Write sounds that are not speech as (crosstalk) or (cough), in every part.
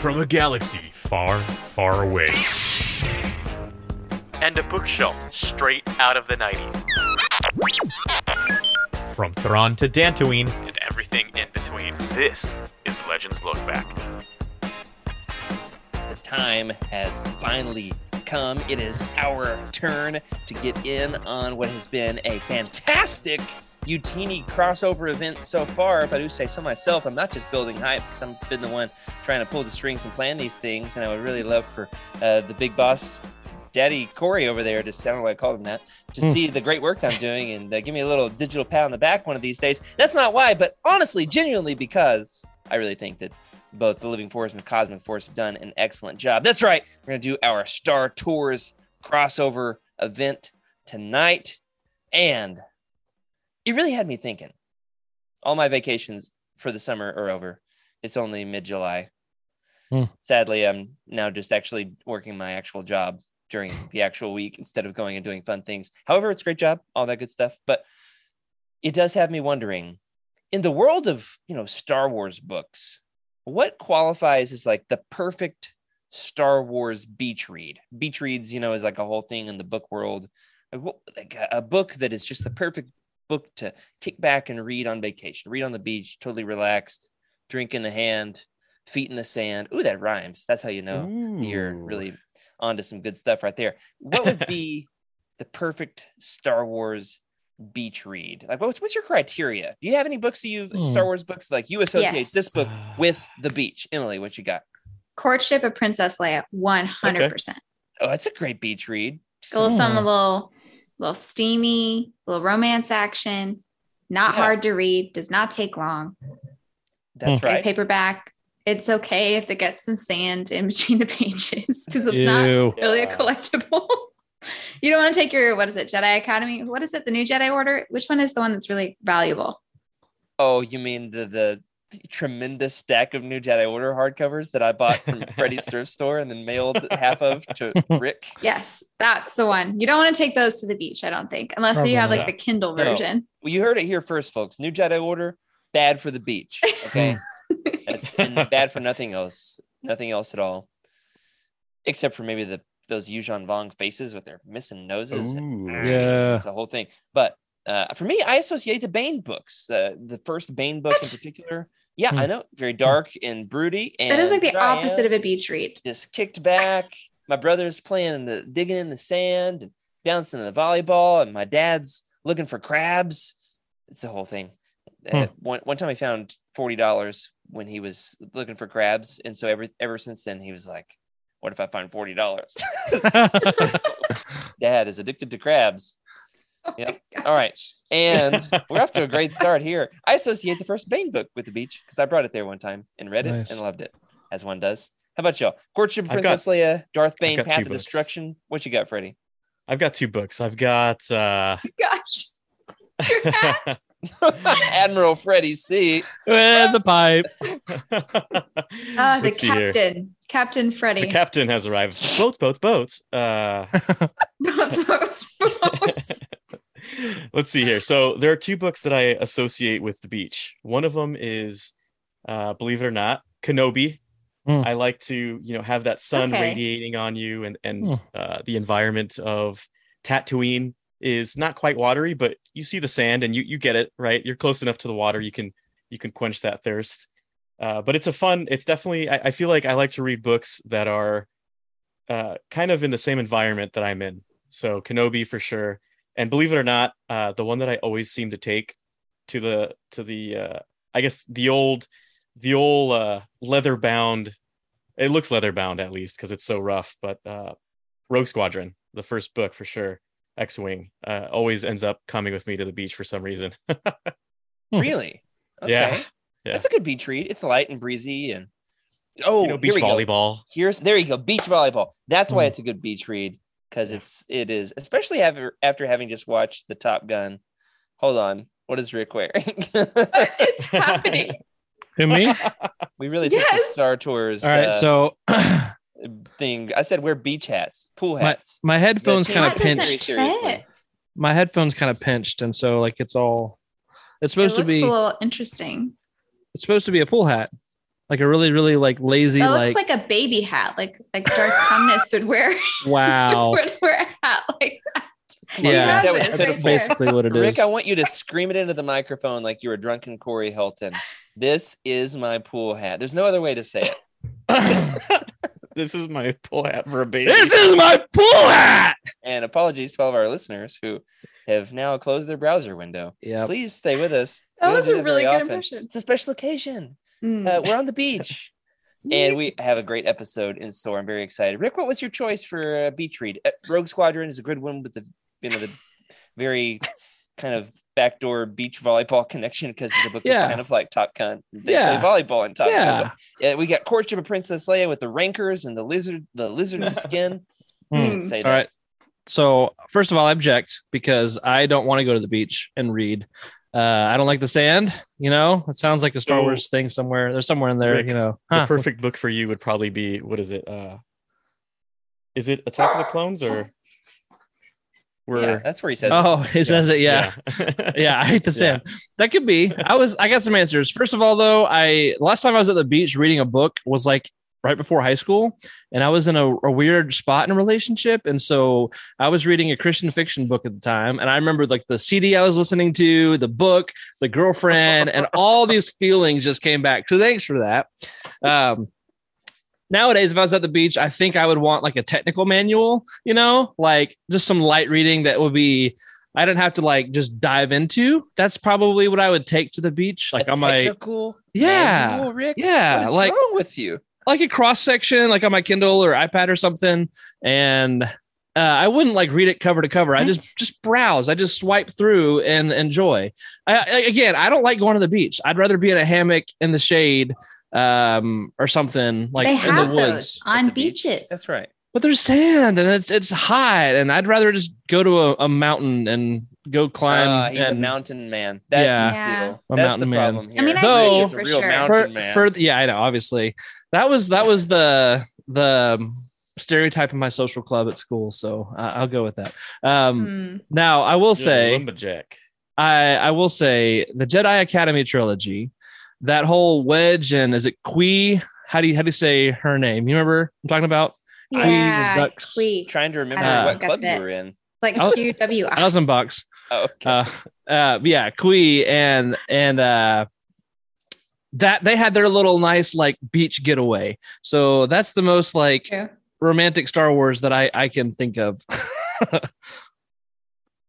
from a galaxy far, far away. And a bookshelf straight out of the 90s. From Thrawn to Dantooine. And everything in between. This is Legends Look Back. The time has finally come. It is our turn to get in on what has been a fantastic Utini crossover event so far. If I do say so myself, I'm not just building hype because I've been the one trying to pull the strings and plan these things. And I would really love for uh, the big boss, Daddy Corey over there, to sound like I called him that, to Hmm. see the great work I'm doing and uh, give me a little digital pat on the back one of these days. That's not why, but honestly, genuinely, because I really think that both the Living Force and the Cosmic Force have done an excellent job. That's right. We're going to do our Star Tours crossover event tonight. And it really had me thinking. All my vacations for the summer are over. It's only mid July. Hmm. Sadly, I'm now just actually working my actual job during the actual week instead of going and doing fun things. However, it's a great job, all that good stuff. But it does have me wondering in the world of, you know, Star Wars books, what qualifies as like the perfect Star Wars beach read? Beach reads, you know, is like a whole thing in the book world. Like, what- like a, a book that is just the perfect book to kick back and read on vacation, read on the beach, totally relaxed, drink in the hand, feet in the sand. Ooh, that rhymes. That's how you know you're Ooh. really onto some good stuff right there. What would be (laughs) the perfect Star Wars beach read? Like, what's, what's your criteria? Do you have any books that you Hmm. Star Wars books like you associate Yes. this book (sighs) with the beach? Emily, what you got? Courtship of Princess Leia, 100%. Oh, that's a great beach read. Just A little some- some a little, little steamy, little romance action, not Yeah. hard to read, does not take long. that's hmm. Trade right. paperback. It's okay if it gets some sand in (laughs) between the pages because it's not Ew. really a collectible. (laughs) you don't want to take your what is it, Jedi Academy? What is it? The new Jedi Order? Which one is the one that's really valuable? Oh, you mean the the tremendous stack of new Jedi Order hardcovers that I bought from Freddy's (laughs) thrift store and then mailed half of to Rick? (laughs) Yes, that's the one. You don't want to take those to the beach, I don't think, unless Probably you have not. like the Kindle No. version. Well, you heard it here first, folks. New Jedi Order, bad for the beach. Okay. (laughs) That's and bad for nothing else. Nothing else at all. Except for maybe the those Yuuzhan Vong faces with their missing noses. and- Yeah. It's a whole thing. But uh, for me, I associate the Bane books. Uh, the first Bane book in particular. Yeah, Hmm. I know. Very dark and broody. And that is like the here opposite of a beach read. just kicked back. My brother's playing in the digging in the sand and bouncing the volleyball, and my dad's looking for crabs. It's a whole thing. Uh, one one time I found forty dollars when he was looking for crabs, and so ever ever since then he was like, "What if I find forty dollars?" (laughs) (laughs) Dad is addicted to crabs. Yep. All right, and (laughs) we're off to a great start here. I associate the first Bane book with the beach because I brought it there one time and read it Nice. and loved it, as one does. How about y'all? Courtship of I've Princess Leia, Darth Bane, Path of books. Destruction. What you got, Freddie? I've got two books. I've got uh (laughs) Gosh. Your (laughs) hat. Admiral Freddie C. Eh, the pipe. Ah, the Let's captain, Captain Freddy. The captain has arrived. Boats, boats, boats. Uh Boats, boats, boats. Let's see here. So there are two books that I associate with the beach. One of them is uh believe it or not, Kenobi. Hmm. I like to, you know, have that sun Okay. radiating on you and and Hmm. uh the environment of Tatooine is not quite watery, but you see the sand and you you get it, right? You're close enough to the water, you can you can quench that thirst. Uh, but it's a fun, it's definitely I, I feel like I like to read books that are uh kind of in the same environment that I'm in. So Kenobi for sure. And believe it or not, uh the one that I always seem to take to the to the uh I guess the old the old uh leather bound it looks leather bound at least because it's so rough, but uh Rogue Squadron, the first book for sure. X-Wing uh, always ends up coming with me to the beach for some reason. (laughs) Hmm. Really? Okay. Yeah, yeah. That's a good beach read. It's light and breezy and oh, you know, beach here we go. volleyball. Here's there you go, beach volleyball. That's why Hmm. it's a good beach read because it's it is especially after after having just watched the Top Gun. Hold on, what is Rick wearing? (laughs) what is happening? (laughs) Who me? we really took the Star Tours All right. uh, So (clears throat) thing. I said wear beach hats, pool my hats. my headphones kind of pinched. fit. My headphones kind of pinched, and so like it's all. It's It supposed to be. a little interesting. It's supposed to be a pool hat. Like a really really like lazy oh, That looks like, like, a baby hat, like like Dark (gasps) Tumnus would wear. (laughs) wow. (laughs) would wear a hat like that. Yeah. That was It's right That's there. basically what it Rick. I want you to scream it into the microphone like you were drunken Corey Hilton. This is my pool hat. There's no other way to say it. (laughs) this is my pull hat for a baby. this is my pool hat. And apologies to all of our listeners who have now closed their browser window. Yeah. Please stay with us. That We was a really good often. impression. It's a special occasion. Mm. Uh, we're on the beach. (laughs) And we have a great episode in store. I'm very excited. Rick, what was your choice for a beach read? Uh, Rogue Squadron is a good one with the you know the (laughs) very kind of backdoor beach volleyball (laughs) connection because the book Yeah. is kind of like Top Gun. They Yeah. play volleyball in Top Yeah. Gun. uh, we got Courtship of Princess Leia with the rancors and the lizard, the lizard skin. Hmm. Say that. All right. So first of all, I object because I don't want to go to the beach and read. Uh, I don't like the sand. You know, it sounds like a Star So- Wars thing somewhere. There's somewhere in there. Rick, you know, the perfect book for you would probably be what is it? Uh is it Attack of the Clones or Yeah, where that's where he says. Oh, it says it. Yeah. yeah. (laughs) yeah, I hate the sand. That could be. I was. I got some answers. First of all, though, I last time I was at the beach reading a book was like right before high school, and I was in a, a weird spot in a relationship, and so I was reading a Christian fiction book at the time, and I remember like the CD I was listening to, the book, the girlfriend, and (laughs) all these feelings just came back. So thanks for that. Um, nowadays if i was at the beach i think i would want like a technical manual you know like just some light reading that would be i don't have to like just dive into that's probably what i would take to the beach like a on my Yeah. manual, Rick. yeah what is like wrong with you? Like a cross section like on my kindle or ipad or something and uh, I wouldn't like read it cover to cover. I just just browse. I just swipe through and enjoy. I, I, again, I don't like going to the beach. I'd rather be in a hammock in the shade um, or something like they in the those woods. on the beach. beaches. That's right. But there's sand and it's it's hot, and I'd rather just go to a, a mountain and go climb. Uh, he's a mountain man. That's Yeah. his deal. A That's mountain the man. problem here. I mean, I Though- He's a for real sure. mountain for, man. for yeah, I know. Obviously, that was that was the the stereotype of my social club at school. So uh, I'll go with that. Um, Hmm. Now I will You're say, lumberjack. I I will say the Jedi Academy trilogy, that whole Wedge and is it Qui? How do you how do you say her name? You remember I'm talking about? Yeah, Xux. Quee. trying to remember don't what club that's you were in. like I was- Q W I. Thousand bucks. Oh, okay. uh uh yeah Kui and and uh that they had their little nice like beach getaway so that's the most like True. romantic star wars that i i can think of (laughs)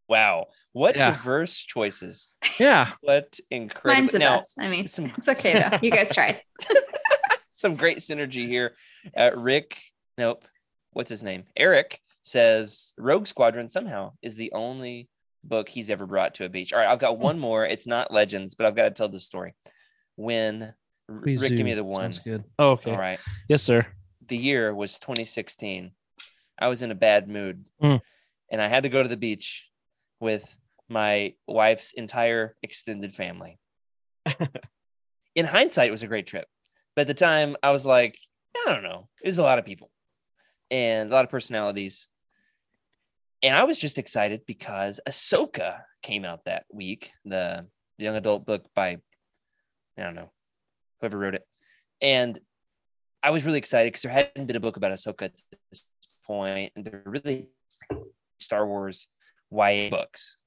wow. What Yeah. diverse choices. yeah What incredible. Mine's the now, best. I mean, some, it's okay though. You guys tried. (laughs) (laughs) some great synergy here. Uh, Rick, nope. What's his name? Eric says Rogue Squadron somehow is the only book he's ever brought to a beach. All right, I've got one more. It's not Legends, but I've got to tell this story. When R- Rick, give me the one. Sounds good oh, okay All right. yes sir the year was 2016. I was in a bad mood Mm. and I had to go to the beach with my wife's entire extended family. (laughs) in hindsight, it was a great trip. But at the time, I was like, I don't know. It was a lot of people and a lot of personalities. And I was just excited because Ahsoka came out that week, the, young adult book by, I don't know, whoever wrote it. And I was really excited because there hadn't been a book about Ahsoka at this point, and they're really Star Wars YA books.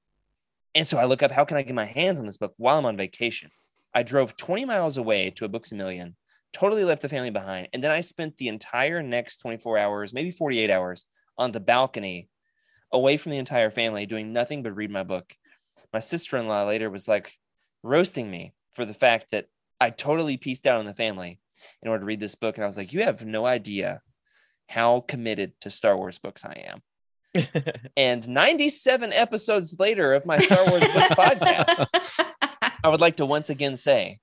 And so I look up how can I get my hands on this book while I'm on vacation. I drove 20 miles away to a Books a Million, totally left the family behind, and then I spent the entire next 24 hours, maybe 48 hours, on the balcony, away from the entire family, doing nothing but read my book. My sister-in-law later was like roasting me for the fact that I totally pieced out on the family in order to read this book. And I was like, you have no idea how committed to Star Wars books I am. (laughs) And 97 episodes later of my Star Wars books (laughs) podcast, I would like to once again say,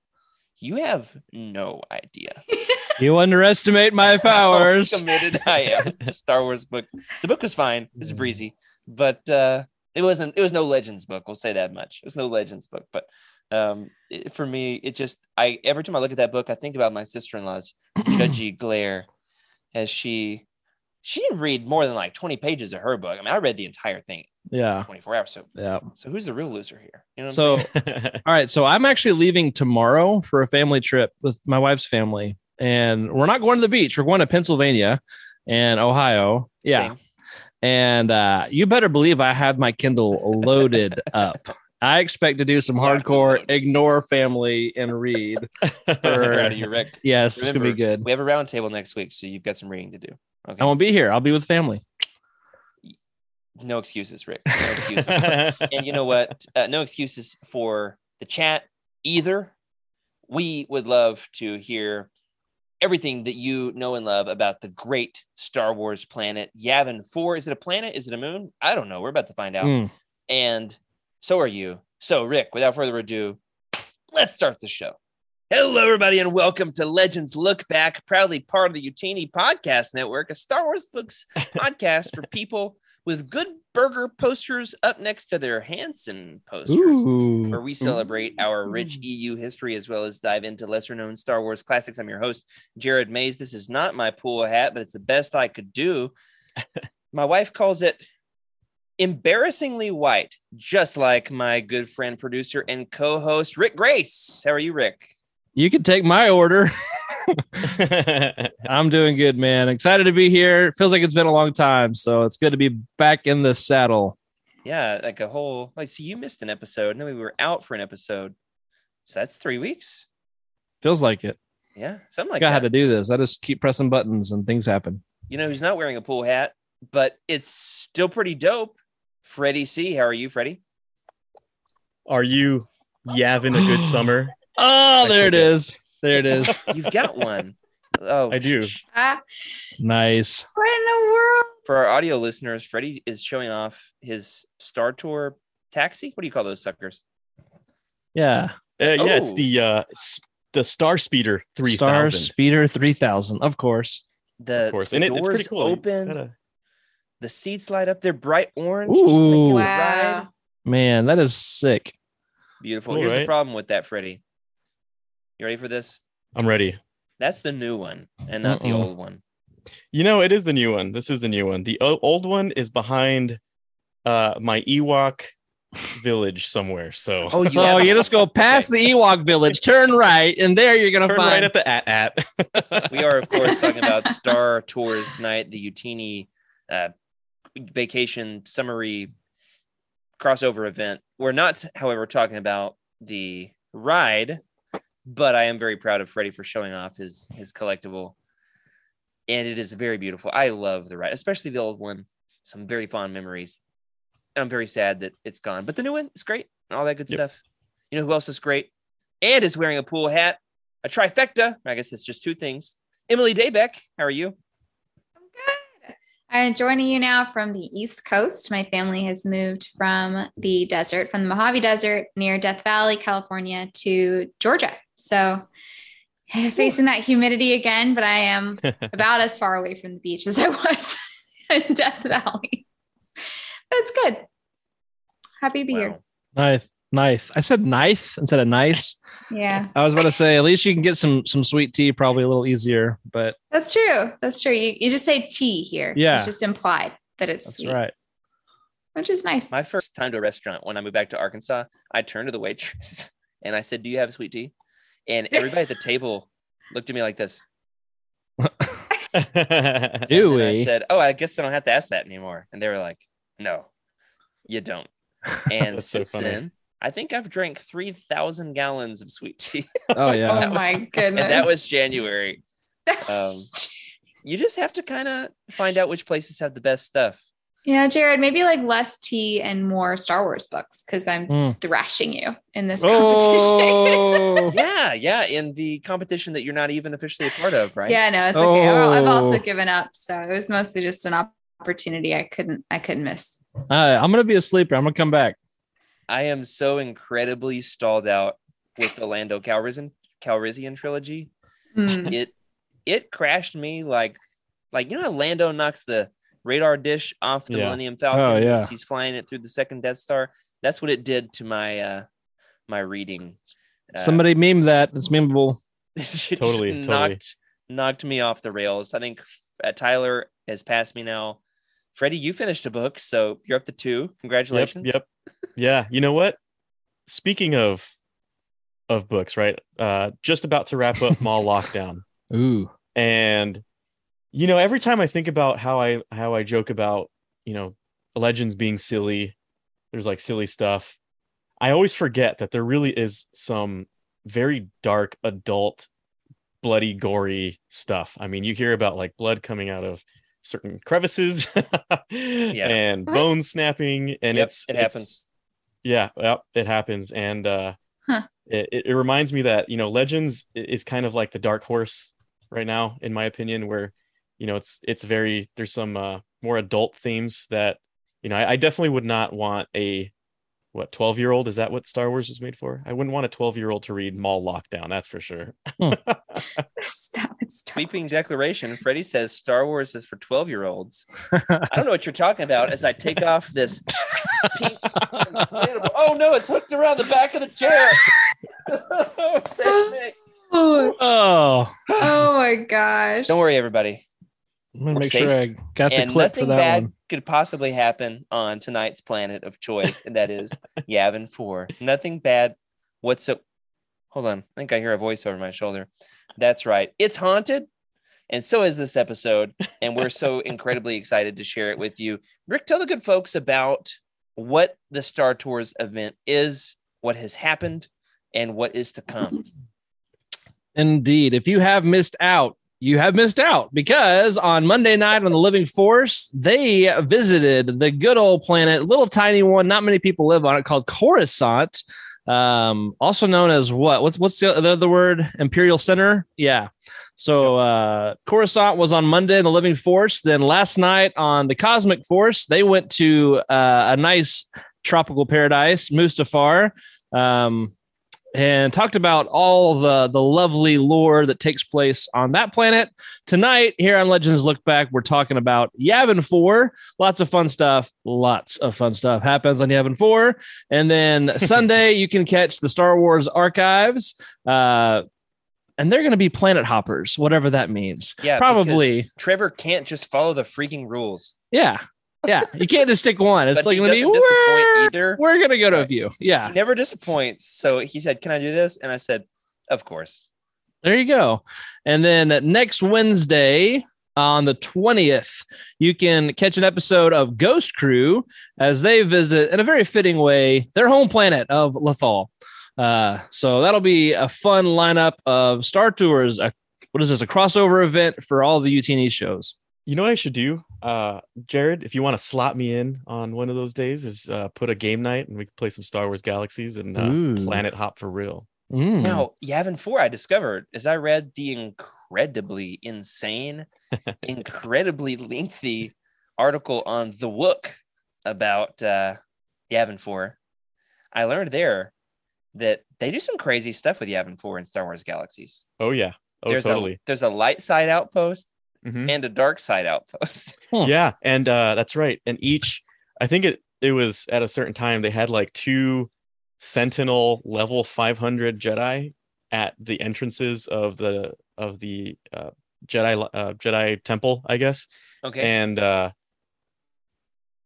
you have no idea (laughs) you underestimate my (laughs) powers committed I am (laughs) to Star Wars books. The book was fine; it was breezy, but uh, it wasn't. It was no Legends book. We'll say that much. It was no Legends book, but um, it, for me, it just I every time I look at that book, I think about my sister in law's (clears throat) judgy glare as she she didn't read more than like 20 pages of her book. I mean, I read the entire thing yeah 24 hours. So yeah so who's the real loser here? You know so (laughs) all right so i'm actually leaving tomorrow for a family trip with my wife's family and we're not going to the beach. We're going to Pennsylvania and Ohio. Yeah. Same. And uh, you better believe I have my Kindle loaded (laughs) up. I expect to do some You have to hardcore, ignore family and read. (laughs) I'm so proud of you, Rick. Yes, it's gonna be good. We have a roundtable next week, so you've got some reading to do. Okay. I won't be here. I'll be with family. No excuses, Rick. No excuses. (laughs) and you know what? Uh, no excuses for the chat either. We would love to hear everything that you know and love about the great Star Wars planet Yavin 4. Is it a planet? Is it a moon? I don't know. We're about to find out. Mm. And so are you. So, Rick, without further ado, let's start the show. Hello, everybody, and welcome to Legends Look Back, proudly part of the Utini Podcast Network, a Star Wars books (laughs) podcast for people with good burger posters up next to their Hanson posters, Ooh. where we celebrate our rich EU history as well as dive into lesser known Star Wars classics. I'm your host, Jared Mays. This is not my pool hat, but it's the best I could do. (laughs) my wife calls it embarrassingly white, just like my good friend, producer, and co host, Rick Grace. How are you, Rick? You can take my order. (laughs) (laughs) I'm doing good, man. Excited to be here. It feels like it's been a long time, so it's good to be back in the saddle. Yeah, like a whole, like, see, you missed an episode. No, we were out for an episode. So that's three weeks. Feels like it. Yeah, something like Like I that. had to do this. I just keep pressing buttons and things happen. You know who's not wearing a pool hat, but it's still pretty dope. Freddie C. How are you, Freddie? Are you (gasps) having a good summer? Oh, there it Actually, is. There it is. (laughs) You've got one. Oh, I do. Ah, nice. what in the world? For our audio listeners, Freddie is showing off his Star Tour taxi. What do you call those suckers? Yeah. Uh, yeah, it's Oh. the uh, the Star Speeder three Star Speeder 3000, of course. The, of course, the and it, doors it's pretty cool. Open. gotta- The seats light up. They're bright orange. just like Ooh. Wow. ride. Man, that is sick. Beautiful. Cool, Here's the problem with that, Freddie. You ready for this? I'm ready. That's the new one and not the Mm-mm. old one. You know, it is the new one. This is the new one. The o- old one is behind uh my Ewok village somewhere. So Oh, (laughs) So have- you just go (laughs) past the Ewok village, turn right, and there you're gonna turn find right at the at at. we are, of course, talking (laughs) about Star Tours tonight, the Utini uh, vacation summary crossover event. We're not, however, talking about the ride, but I am very proud of Freddie for showing off his his collectible, and it is very beautiful. I love the ride, especially the old one. Some very fond memories. I'm very sad that it's gone, but the new one is great and all that good Yep. stuff. You know who else is great and is wearing a pool hat? A trifecta. I guess it's just two things. Emily Daybeck, how are you? I'm good. I'm joining you now from the East Coast. My family has moved from the desert, from the Mojave Desert near Death Valley, California, to Georgia. So (laughs) facing that humidity again, but I am (laughs) about as far away from the beach as I was (laughs) in Death Valley. But it's good. Happy to be here. Nice, nice. I said nice instead of nice. Yeah, I was about to say at least you can get some some sweet tea, probably a little easier. But that's true. That's true. You, you just say tea here. Yeah. It's just implied that it's that's sweet, right. which is nice. My first time to a restaurant when I moved back to Arkansas, I turned to the waitress and I said, Do you have sweet tea? And everybody at the table looked at me like this. (laughs) Ew. And I said, Oh, I guess I don't have to ask that anymore. And they were like, No, you don't. And (laughs) That's so since then, I think I've drank 3,000 gallons of sweet tea. (laughs) Oh yeah. oh That my was- goodness. and that was January. Um, You just have to kind of find out which places have the best stuff. Yeah, Jared, maybe like less tea and more Star Wars books because I'm Mm. thrashing you in this competition. Oh, (laughs) Yeah, yeah. In the competition that you're not even officially a part of, right? yeah, no, it's okay. Well, I've also Oh. given up, so it was mostly just an opportunity I couldn't I couldn't miss. All right, I'm gonna be a sleeper. I'm gonna come back. I am so incredibly stalled out with the Lando Calrissian Calrissian trilogy. Hmm. It it crashed me like like you know how Lando knocks the radar dish off the Yeah. Millennium Falcon. Oh, yeah. He's flying it through the second Death Star. That's what it did to my uh my reading. Uh, Somebody meme that. It's memeable. (laughs) it just Totally, totally. knocked knocked me off the rails. I think uh, Tyler has passed me now. Freddie, you finished a book, so you're up to two. Congratulations. Yep. Yep. Yeah. You know what? Speaking of of books, right? Uh just about to wrap up (laughs) Maul Lockdown. Ooh. and you know every time i think about how i how i joke about you know legends being silly there's like silly stuff i always forget that there really is some very dark adult bloody gory stuff i mean you hear about like blood coming out of certain crevices (laughs) and What? bones snapping and Yep, it's it it's- happens. yeah yep, it happens and uh Huh. it, it, it reminds me that you know legends is kind of like the dark horse right now in my opinion where you know it's it's very there's some uh more adult themes that you know i, I definitely would not want a what 12 year old is that what star wars was made for i wouldn't want a 12 year old to read Maul lockdown that's for sure (laughs) Stop it, Star Sweeping Wars. declaration. Freddie says Star Wars is for 12 year olds. (laughs) I don't know what you're talking about as I take off this pink. (laughs) Oh no, it's hooked around the back of the chair. Save me. Oh, Oh, oh my gosh. Don't worry, everybody. I'm gonna make safe. sure I got the and clip for nothing that bad one. could possibly happen on tonight's planet of choice, and that is (laughs) Yavin 4. Nothing bad What's whatsoever. Hold on. I think I hear a voice over my shoulder. That's right. It's haunted. And so is this episode. And we're so (laughs) incredibly excited to share it with you. Rick, tell the good folks about what the Star Tours event is, what has happened, and what is to come. Indeed. If you have missed out, you have missed out because on Monday night on the Living Force, they visited the good old planet, little tiny one, not many people live on it, called Coruscant, um, also known as what? What's what's the other word? Imperial Center. Yeah. So uh, Coruscant was on Monday in the Living Force. Then last night on the Cosmic Force, they went to uh, a nice tropical paradise, Mustafar. Um, and talked about all the the lovely lore that takes place on that planet. Tonight, here on Legends Look Back, we're talking about Yavin 4. Lots of fun stuff. Lots of fun stuff happens on Yavin 4. And then (laughs) Sunday, you can catch the Star Wars archives. Uh, and they're going to be planet hoppers, whatever that means. Yeah, Probably. Trevor can't just follow the freaking rules. Yeah. Yeah. You can't just stick one. It's But like to be, disappoint we're, either. we're going to go to a Right. few. Yeah. He never disappoints. So he said, Can I do this? And I said, Of course. There you go. And then next Wednesday on the 20th, you can catch an episode of Ghost Crew as they visit, in a very fitting way, their home planet of Lothal. Uh, so that'll be a fun lineup of Star Tours. A, what is this? A crossover event for all the UTN shows. You know what I should do, uh, Jared? If you want to slot me in on one of those days, is uh, put a game night and we can play some Star Wars Galaxies and Ooh. uh, Planet Hop for real. Mm. Now, Yavin 4, I discovered as I read the incredibly insane, (laughs) incredibly lengthy article on The Wook about uh, Yavin 4, I learned there that they do some crazy stuff with Yavin 4 in Star Wars Galaxies. Oh yeah. Oh there's totally. A, there's a light side outpost Mhm. and a dark side outpost. (laughs) Hmm. Yeah, and uh, that's right. And each, I think it it was at a certain time they had like two Sentinel level 500 Jedi at the entrances of the of the uh, Jedi uh, Jedi Temple, I guess. Okay. and uh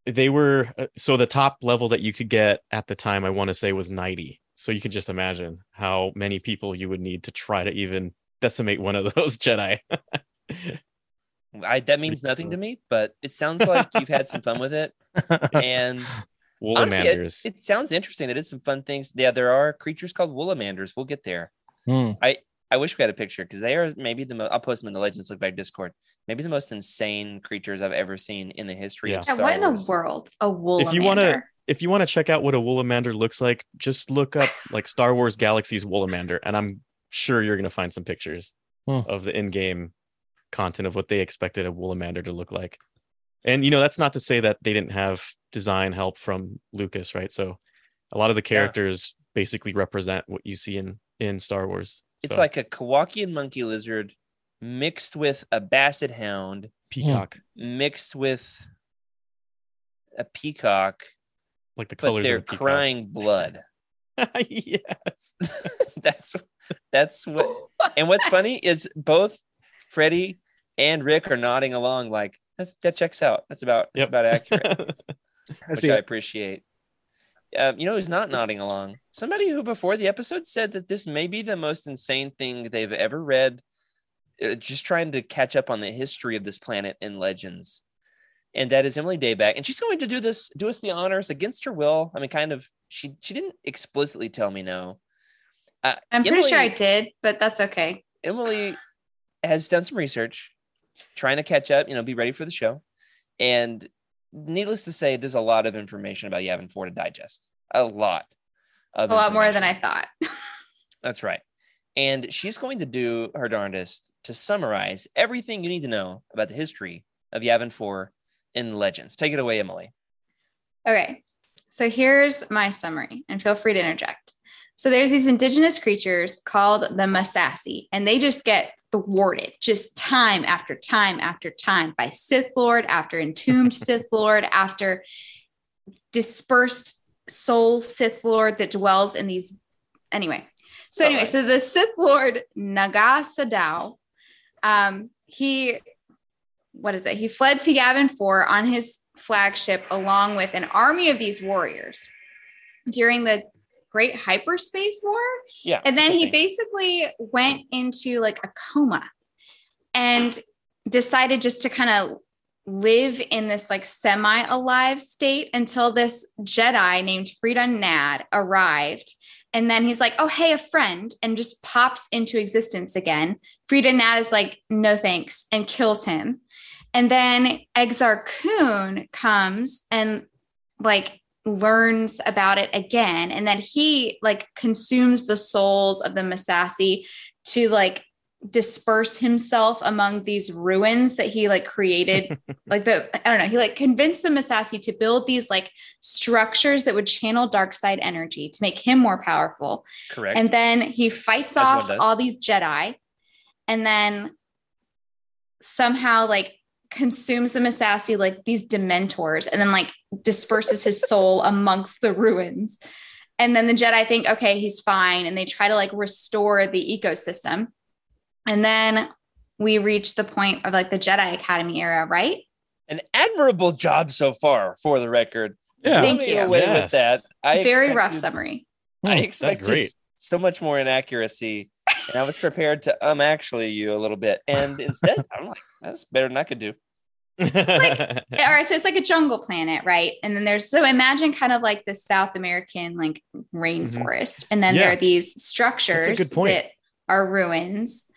they were uh, so the top level that you could get at the time i want to say was 90 so you can just imagine how many people you would need to try to even decimate one of (laughs) those jedi (laughs) I, that means nothing to me, but it sounds like you've had some fun with it. (laughs) And honestly, it, it sounds interesting. They did some fun things. Yeah, there are creatures called Woolamanders. We'll get there. Hmm. I wish we had a picture because they are maybe the most. I'll post them in the Legends Look Back Discord. Maybe the most insane creatures I've ever seen in the history Yeah. of Yeah, Star what in the world? A woolamander. If you wanna- if you want to check out what a Woolamander looks like just look up like star wars galaxies Woolamander and i'm sure you're going to find some pictures Hmm. of the in-game content of what they expected a Woolamander to look like. And you know that's not to say that they didn't have design help from lucas right? So a lot of the characters basically represent what you see in in star wars. It's So, like a Kowakian monkey lizard mixed with a basset hound, peacock. mixed with a peacock, like the but colors they're of a crying blood. (laughs) yes. (laughs) That's that's what. And what's funny is both Freddie and Rick are nodding along like That's, that checks out. That's about that's Yep. about accurate. (laughs) I which see I appreciate. Um, you know who's not nodding along? Somebody who before the episode said that this may be the most insane thing they've ever read uh, just trying to catch up on the history of this planet and Legends. And that is Emily Dayback, and she's going to do this, do us the honors against her will. I mean, kind of. She she didn't explicitly tell me no. Uh, I'm pretty sure I did, but that's okay. Emily has done some research, trying to catch up, you know, be ready for the show. And needless to say, there's a lot of information about Yavin 4 to digest. A lot. A lot more than I thought. That's right. And she's going to do her darndest to summarize everything you need to know about the history of Yavin 4 in Legends. Take it away, Emily. Okay, so here's my summary, and feel free to interject. So there's these indigenous creatures called the Massassi, and they just get thwarted just time after time after time by Sith Lord after entombed (laughs) Sith Lord after dispersed soul Sith Lord that dwells in these. Anyway, so anyway, so the Sith Lord Naga Sadow, um, he what is it? He fled to Yavin 4 on his flagship along with an army of these warriors during the Great Hyperspace War. Yeah. And then he basically went into like a coma and decided just to kind of live in this like semi alive state until this Jedi named Freedon Nadd arrived. And then he's like, oh, hey, a friend, and just pops into existence again. Freedon Nadd is like, no thanks, and kills him. And then Exar Kun comes and like learns about it again. And then he like consumes the souls of the Massassi to like disperse himself among these ruins that he like created. (laughs) like the, I don't know, he like convinced the Massassi to build these like structures that would channel dark side energy to make him more powerful. Correct. And then he fights As off all these Jedi and then somehow like consumes the Massassi like these dementors and then like disperses his soul amongst the ruins. And then the Jedi think, okay, he's fine. And they try to like restore the ecosystem. And then we reach the point of like the Jedi Academy era, right? An admirable job so far, for the record. Yeah. Thank you. Away Yes. with that. I Very rough summary. I Hmm, expected great. so much more inaccuracy. And I was prepared to um actually you a little bit. And instead, I'm like, that's better than I could do. All right, (laughs) so it's like a jungle planet, right? And then there's so imagine kind of like the South American like rainforest, and then there are these structures that are ruins,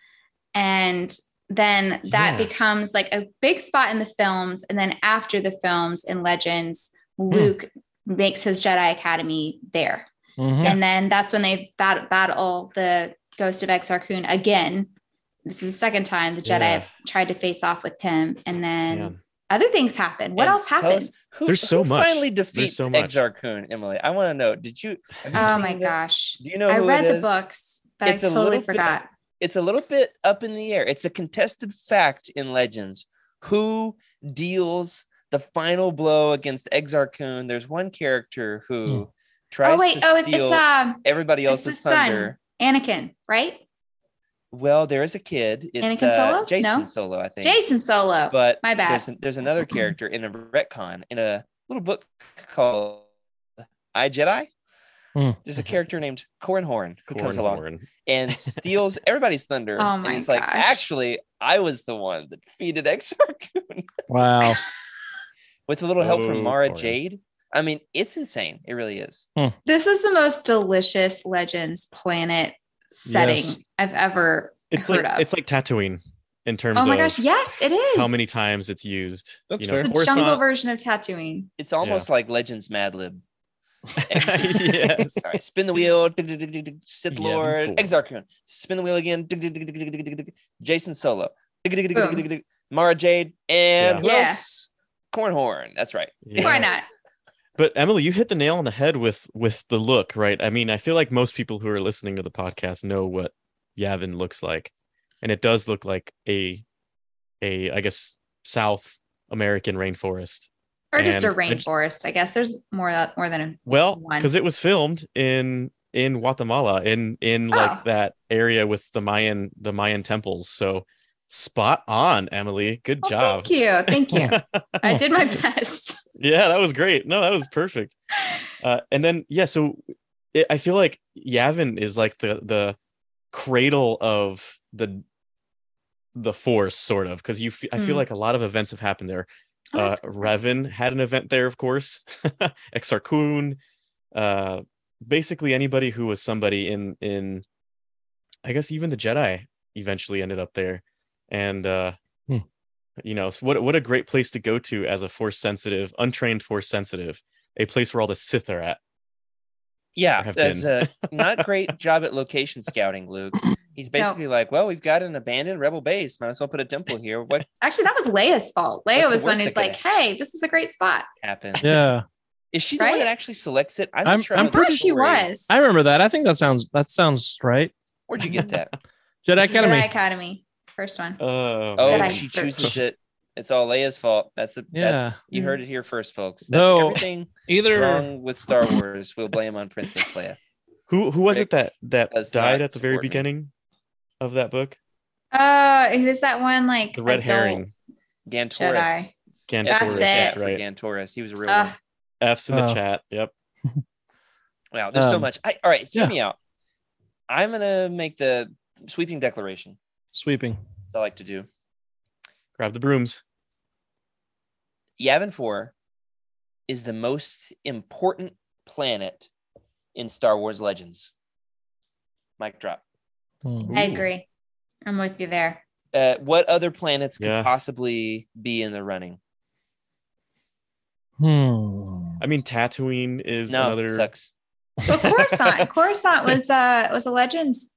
and then that Yeah. becomes like a big spot in the films. And then after the films and Legends, Luke makes his Jedi Academy there, Mhm. and then that's when they bat- battle the Ghost of Exar Kun again. This is the second time the Jedi Yeah. have tried to face off with him, and then Man. other things happen. What And else tell us happens? Who, There's so who much. finally There's defeats so. Exar Kun, Emily? I want to know. Did you? have you Oh seen my this? gosh. Do you know? I who read it the books, but It's a I totally little bit- forgot. It's a little bit up in the air. It's a contested fact in Legends. Who deals the final blow against Exar Kun? There's one character who tries Oh wait, to oh it's, steal it's um everybody it's else's his son. thunder. Anakin, right? Well, there is a kid. It's Anakin uh, Solo? Jacen No? Solo, I think. Jacen Solo. but My bad. There's, an- there's another (clears throat) character in a retcon in a little book called I Jedi. Hmm. There's a character named Corran Horn who comes along Cornhorn. and steals (laughs) everybody's thunder. Oh and my he's like, actually, I was the one that defeated Exar Kun Wow. (laughs) with a little help from Oh, Mara Corran. Jade. I mean, it's insane. It really is. this is the most delicious Legends planet setting Yes. I've ever It's heard like of. it's like Tatooine in terms oh my of gosh, yes, it is. how many times it's used. That's you know, fair. the Coruscant- jungle version of Tatooine. It's almost like Legends Mad Lib. yes. All right, spin the wheel. Sith Lord, before. Exar Kun. Spin the wheel again. Jacen Solo. Mara Jade and Yeah. who else? Cornhorn. That's right. Yeah. Why not? But Emily, you hit the nail on the head with with the look, right? I mean, I feel like most people who are listening to the podcast know what Yavin looks like, and it does look like a a I guess South American rainforest. Or just a And I rainforest, I guess. There's more more than a Well, because it was filmed in in Guatemala, in in oh. like Oh. that area with the Mayan the Mayan temples. So spot on, Emily. Good Oh, job. Thank you. Thank you. (laughs) I did my best. Yeah, that was great. No, that was perfect. (laughs) Uh, and then yeah, so it, I feel like Yavin is like the the cradle of the the force sort of because you f- I feel Hmm. like a lot of events have happened there. Oh, uh, cool. Revan had an event there, of course. (laughs) Exar Kun, uh, basically anybody who was somebody in in, I guess even the Jedi eventually ended up there, and uh, Hmm. You know what what a great place to go to as a force sensitive, untrained force sensitive, a place where all the Sith are at. Yeah, have a not great (laughs) job at location scouting, Luke. He's basically like, well, we've got an abandoned rebel base. Might as well put a temple here. What (laughs) Actually, that was Leia's fault. Leia What's the was the one who's like, "Hey, this is a great spot." happened? Yeah, Is she the one Right? that actually selects it? I'm, I'm- sure. I'm I I know the thought she was. I remember that. I think that sounds that sounds right. Where'd you get that? (laughs) Jedi Academy. Jedi Academy, first one. Oh, Oh, That I she searched. chooses it. It's all Leia's fault. That's a Yeah. that's you Mhm. heard it here first, folks. That's Though- everything Either wrong with Star Wars. We'll blame on Princess Leia. who who was Rick it that that does died at the very support me. beginning of that book? Uh, who's that one? Like The red herring, Gantoris. Jedi. Gantoris. That's That's, it. Right. Gantoris. He was a real Uh, one. F's in the Oh. chat. Yep. (laughs) Wow, there's so um, much. I, all right, hear yeah. me out. I'm gonna make the sweeping declaration. Sweeping. As I like to do. Grab the brooms. Yavin 4 is the most important planet in Star Wars Legends. Mic drop. Hmm. I agree. I'm with you there. Uh, what other planets could Yeah. possibly be in the running? Hmm. I mean, Tatooine is No, another. sucks. Well, Coruscant. (laughs) Coruscant was uh was a Legends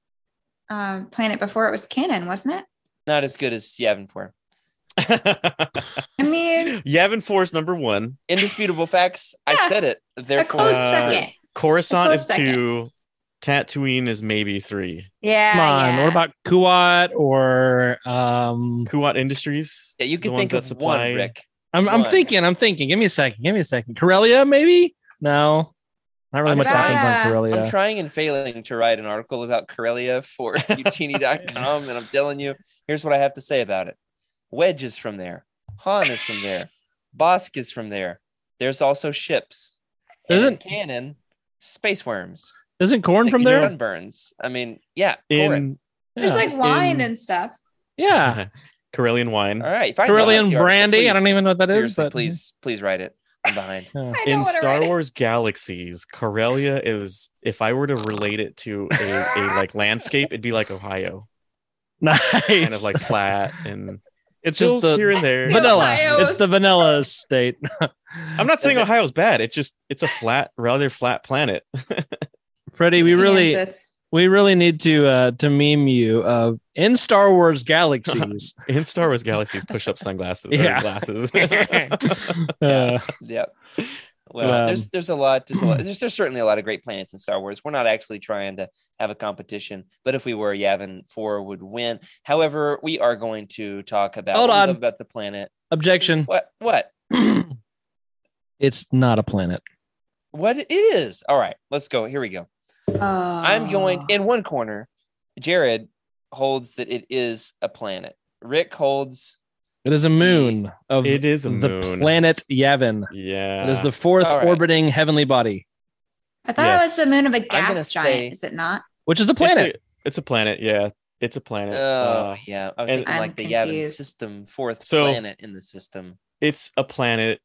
uh, planet before it was canon, wasn't it? Not as good as Yavin 4. (laughs) I mean, Yavin Force number one. Indisputable facts. I said it. a Therefore, close uh, second. Coruscant close is second. two. Tatooine is maybe three. Yeah. Come on. yeah. What about Kuat or um? Kuat Industries. yeah, you the could think that of supply- one, Rick. I'm I'm One. thinking. I'm thinking. Give me a second. Give me a second. Corellia, maybe? No, not really I'm much happens on trying- Corellia. I'm trying and failing to write an article about Corellia for (laughs) utini.com, and I'm telling you, here's what I have to say about it. Wedge is from there. Han is from there. Bosk is from there. There's also ships. And Isn't- canon space worms? Isn't corn Like from there? Sunburns. I mean, yeah. Correct. In There's Yeah. like wine in- and stuff. yeah. (laughs) Corellian wine. All right. If I know about the Corellian article, brandy. I don't even know what that is, but please, please write it. I'm behind. Yeah. (laughs) I don't In Star. Wars Galaxies, Corellia is if I were to relate it to a, a (laughs) like landscape, it'd be like Ohio. nice. Kind of like flat and (laughs) it's just the here and there. vanilla. Ohio It's the vanilla state. I'm not saying Is it- Ohio's bad. It's just it's a flat, rather flat planet. Freddie, we really Kansas. We really need to uh to meme you of in Star Wars galaxies. (laughs) In Star Wars Galaxies, push up sunglasses. or Yeah. glasses. uh, (laughs) Yeah. Well, Um, there's there's a lot. There's, a lot there's, there's certainly a lot of great planets in Star Wars. We're not actually trying to have a competition, but if we were, Yavin Four would win. However, we are going to talk about Hold on. about the planet. objection. What what (clears throat) it's not a planet. what it is? All right, let's go. Here we go. I'm going Oh. in one corner. Jared holds that it is a planet. Rick holds. It is a moon of It is a the moon. planet Yavin. yeah. It is the fourth All right. orbiting heavenly body, I thought it was the moon of a gas giant. say- Is it not? which is a It's planet. a, it's a planet. Yeah, it's a planet. Oh Uh, yeah, I was and- thinking I'm like the Yavin system, fourth So- planet in the system. it's a planet,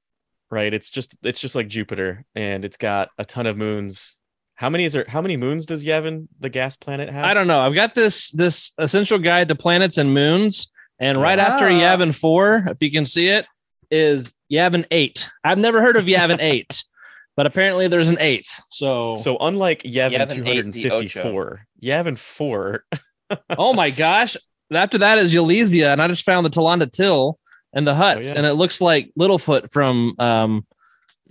right? It's just it's just like Jupiter, and it's got a ton of moons. How many is there? How many moons does Yavin, the gas planet, have? I don't know. I've got this this essential guide to planets and moons, and right Oh. after Yavin four, if you can see it, is Yavin eight. I've never heard of Yavin (laughs) eight, but apparently there's an eighth. So, So unlike Yavin, Yavin two eight, hundred and the Ocho. fifty-four, Yavin four. (laughs) oh my gosh! After that is Eulesia, and I just found the Talanda Till and the huts, Oh, yeah. and it looks like Littlefoot from um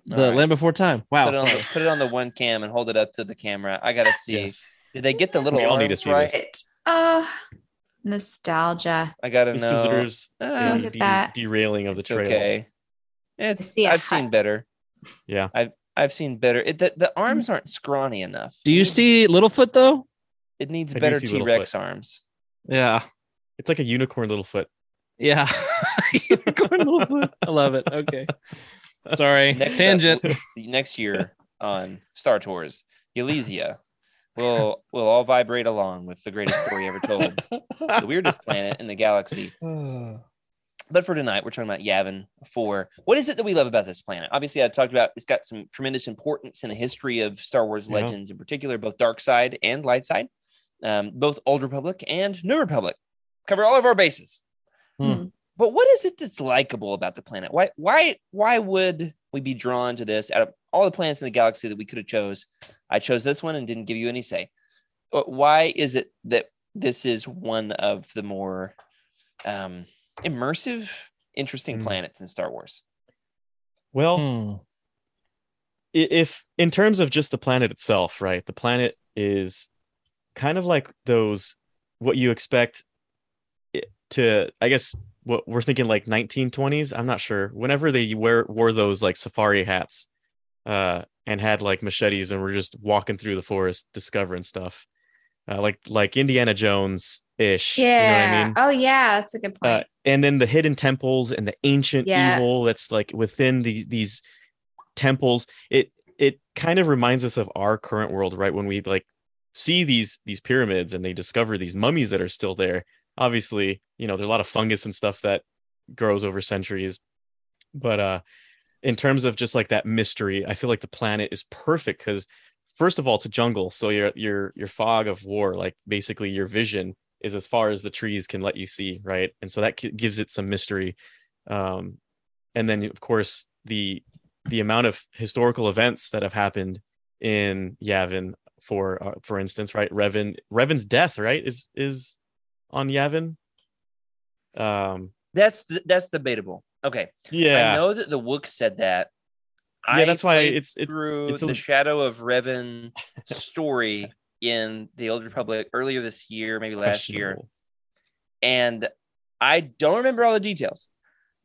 the All right. Land Before Time. Wow. Put it, on the, put it on the one cam and hold it up to the camera. I gotta see. Yes. Did they get the little We all arms need to see right? this. It, oh, nostalgia. I gotta This know. deserves uh, a Look at de- that. derailing of the it's trail. okay. It's see a I've seen better. Yeah. I've I've seen better. It, the, the arms mm. aren't scrawny enough. Do you see Littlefoot though? It needs I better T Rex arms. Yeah. It's like a unicorn little foot. Yeah. (laughs) Unicorn Littlefoot. I love it. Okay. Sorry. (laughs) Next up- Tangent. next year on Star Tours, Elysia. we'll we'll all vibrate along with the greatest story ever told, the weirdest planet in the galaxy. (sighs) But for tonight, we're talking about Yavin 4. What is it that we love about this planet? Obviously, I talked about it's got some tremendous importance in the history of Star Wars Yeah. legends, in particular, both Dark Side and Light Side, um, both Old Republic and New Republic. Cover all of our bases. Hmm. But what is it that's likable about the planet? Why why why would we be drawn to this out of all the planets in the galaxy that we could have chose? I chose this one and didn't give you any say. Uh, Why is it that this is one of the more um, immersive, interesting Hmm. planets in Star Wars? Well, Hmm. if in terms of just the planet itself, right? The planet is kind of like those what you expect to I guess what we're thinking like 1920s, I'm not sure. Whenever they wear wore those like safari hats uh and had like machetes and were just walking through the forest discovering stuff. Uh, like like Indiana Jones ish. Yeah. You know I mean? Oh yeah, that's a good point. uh, and then the hidden temples and the ancient Yeah. evil that's like within these these temples it it kind of reminds us of our current world right when we like see these these pyramids and they discover these mummies that are still there obviously you know there's a lot of fungus and stuff that grows over centuries but uh in terms of just like that mystery i feel like the planet is perfect because first of all it's a jungle so your your your fog of war like basically your vision is as far as the trees can let you see right? And so that gives it some mystery um and then of course the the amount of historical events that have happened in Yavin for uh, for instance right? Revan Revan's death right is is on Yavin um That's that's debatable. Okay, yeah I know that the Wook said that. yeah that's why it's it's through it's a- the shadow of Revan (laughs) story in the Old Republic earlier this year, maybe last year. and I don't remember all the details,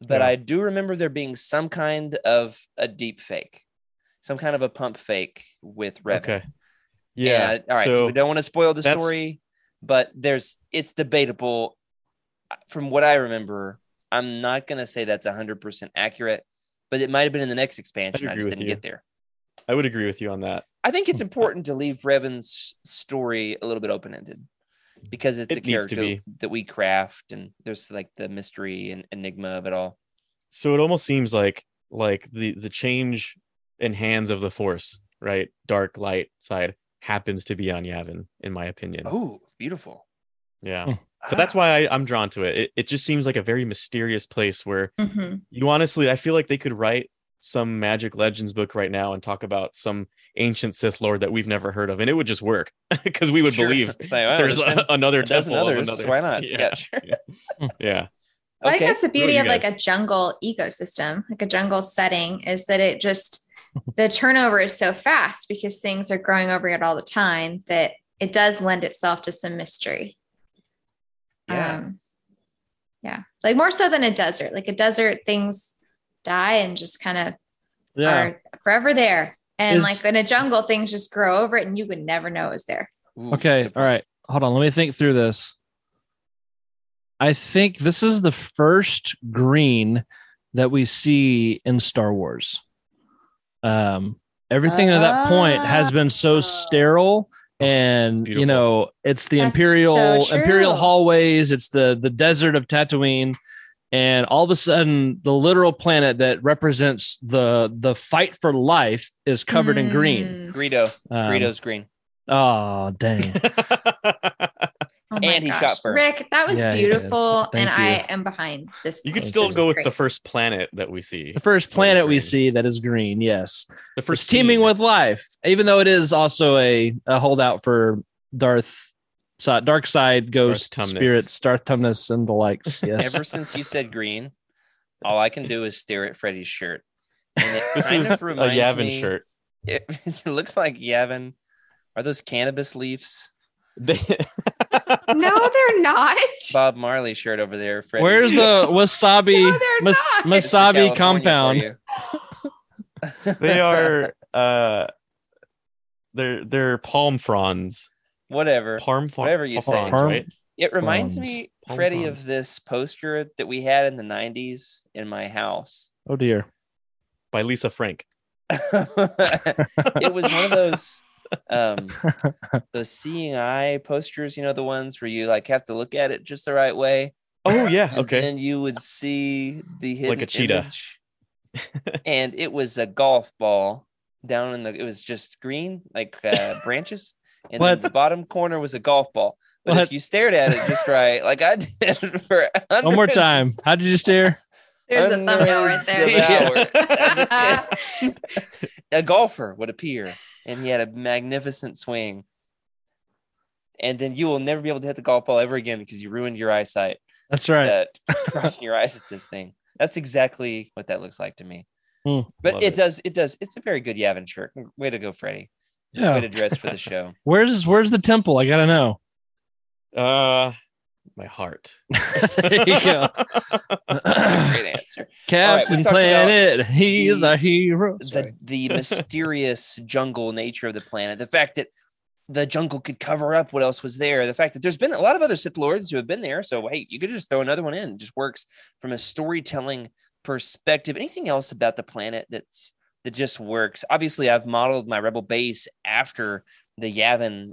but Yeah. I do remember there being some kind of a deep fake, some kind of a pump fake with Revan. okay yeah And, all right. so we don't want to spoil the story, but there's it's debatable. From what I remember, I'm not gonna say that's 100 percent accurate, but it might have been in the next expansion. I just didn't you. get there. I would agree with you on that I think it's important to leave Revan's story a little bit open ended because it's It a character that we craft and there's like the mystery and enigma of it all. so it almost seems like like the the change in hands of the force right dark light side happens to be on Yavin in my opinion Oh, beautiful. yeah Hmm. so that's why I, i'm drawn to it. it it just seems like a very mysterious place where Mhm. you honestly i feel like they could write some magic legends book right now and talk about some ancient sith lord that we've never heard of and it would just work (laughs) because we would Sure. believe (laughs) like, well, there's there's a, (laughs) been another a dozen temple of others. another Why not? yeah Yeah, sure. yeah I think Okay. that's the beauty you of like a jungle ecosystem, like a jungle setting, is that it just the turnover is so fast because things are growing over it all the time that it does lend itself to some mystery. Yeah. Um, yeah. Like more so than a desert. Like a desert, things die and just kind of Yeah. are forever there. And Is- like in a jungle, things just grow over it and you would never know it was there. Okay. good All point. right. Hold on. Let me think through this. I think this is the first green that we see in Star Wars. Um, everything to that point has been so Oh. sterile and you know it's the That's imperial so imperial hallways it's the the desert of tatooine and all of a sudden the literal planet that represents the the fight for life is covered in green Mm. Greedo. um, Greedo's green. oh dang (laughs) Oh And he gosh. shot first. Rick, that was Yeah, beautiful. Thank and I am behind this. you could still This go with great. the first planet that we see The first planet we see that is green, yes. the It's first teeming scene. with life, even though it is also a, a holdout for Darth, so- dark side, ghost, Tumnus. spirits, Darth Tumnus, and the likes. (laughs) Yes. Ever since you said green, all I can do is stare at Freddy's shirt. And it this is a Yavin me- shirt It, (laughs) it looks like Yavin. Are those cannabis leaves? They- (laughs) No, they're not. Bob Marley shirt over there. Freddy. Where's the (laughs) wasabi No, they're mas- not. Wasabi compound? they (laughs) are uh they're they're palm fronds whatever. palm fron- Whatever you say. fronds, Palm- right It reminds Fronds. me, Palm Freddie, fronds. of this poster that we had in the '90s in my house. Oh dear. by lisa frank (laughs) it was one of those um (laughs) those seeing eye posters, you know, the ones where you like have to look at it just the right way. Oh yeah, And okay. then you would see the hidden Like a cheetah. and it was a golf ball down in the it was just green, like uh branches. And then the bottom corner was a golf ball. But What? if you stared at it just right, like I did (laughs) for One more time. (laughs) How did you stare? There's a thumbnail right there. hours. a golfer would appear and he had a magnificent swing. And then you will never be able to hit the golf ball ever again because you ruined your eyesight That's right. that (laughs) crossing your eyes at this thing. That's exactly what that looks like to me. Hmm. But it, it. does, it does. It's a very good Yavin shirt. Way to go, Freddie. Yeah. Way to dress for the show. (laughs) Where's where's the temple? I gotta know. Uh, my heart. (laughs) (laughs) there you go. Great answer. (laughs) Captain talked about Planet, he's the- our hero. the the mysterious jungle nature of the planet, the fact that the jungle could cover up what else was there, the fact that there's been a lot of other Sith Lords who have been there. So hey, you could just throw another one in. It just works from a storytelling perspective. Anything else about the planet that's that just works? Obviously, I've modeled my rebel base after the Yavin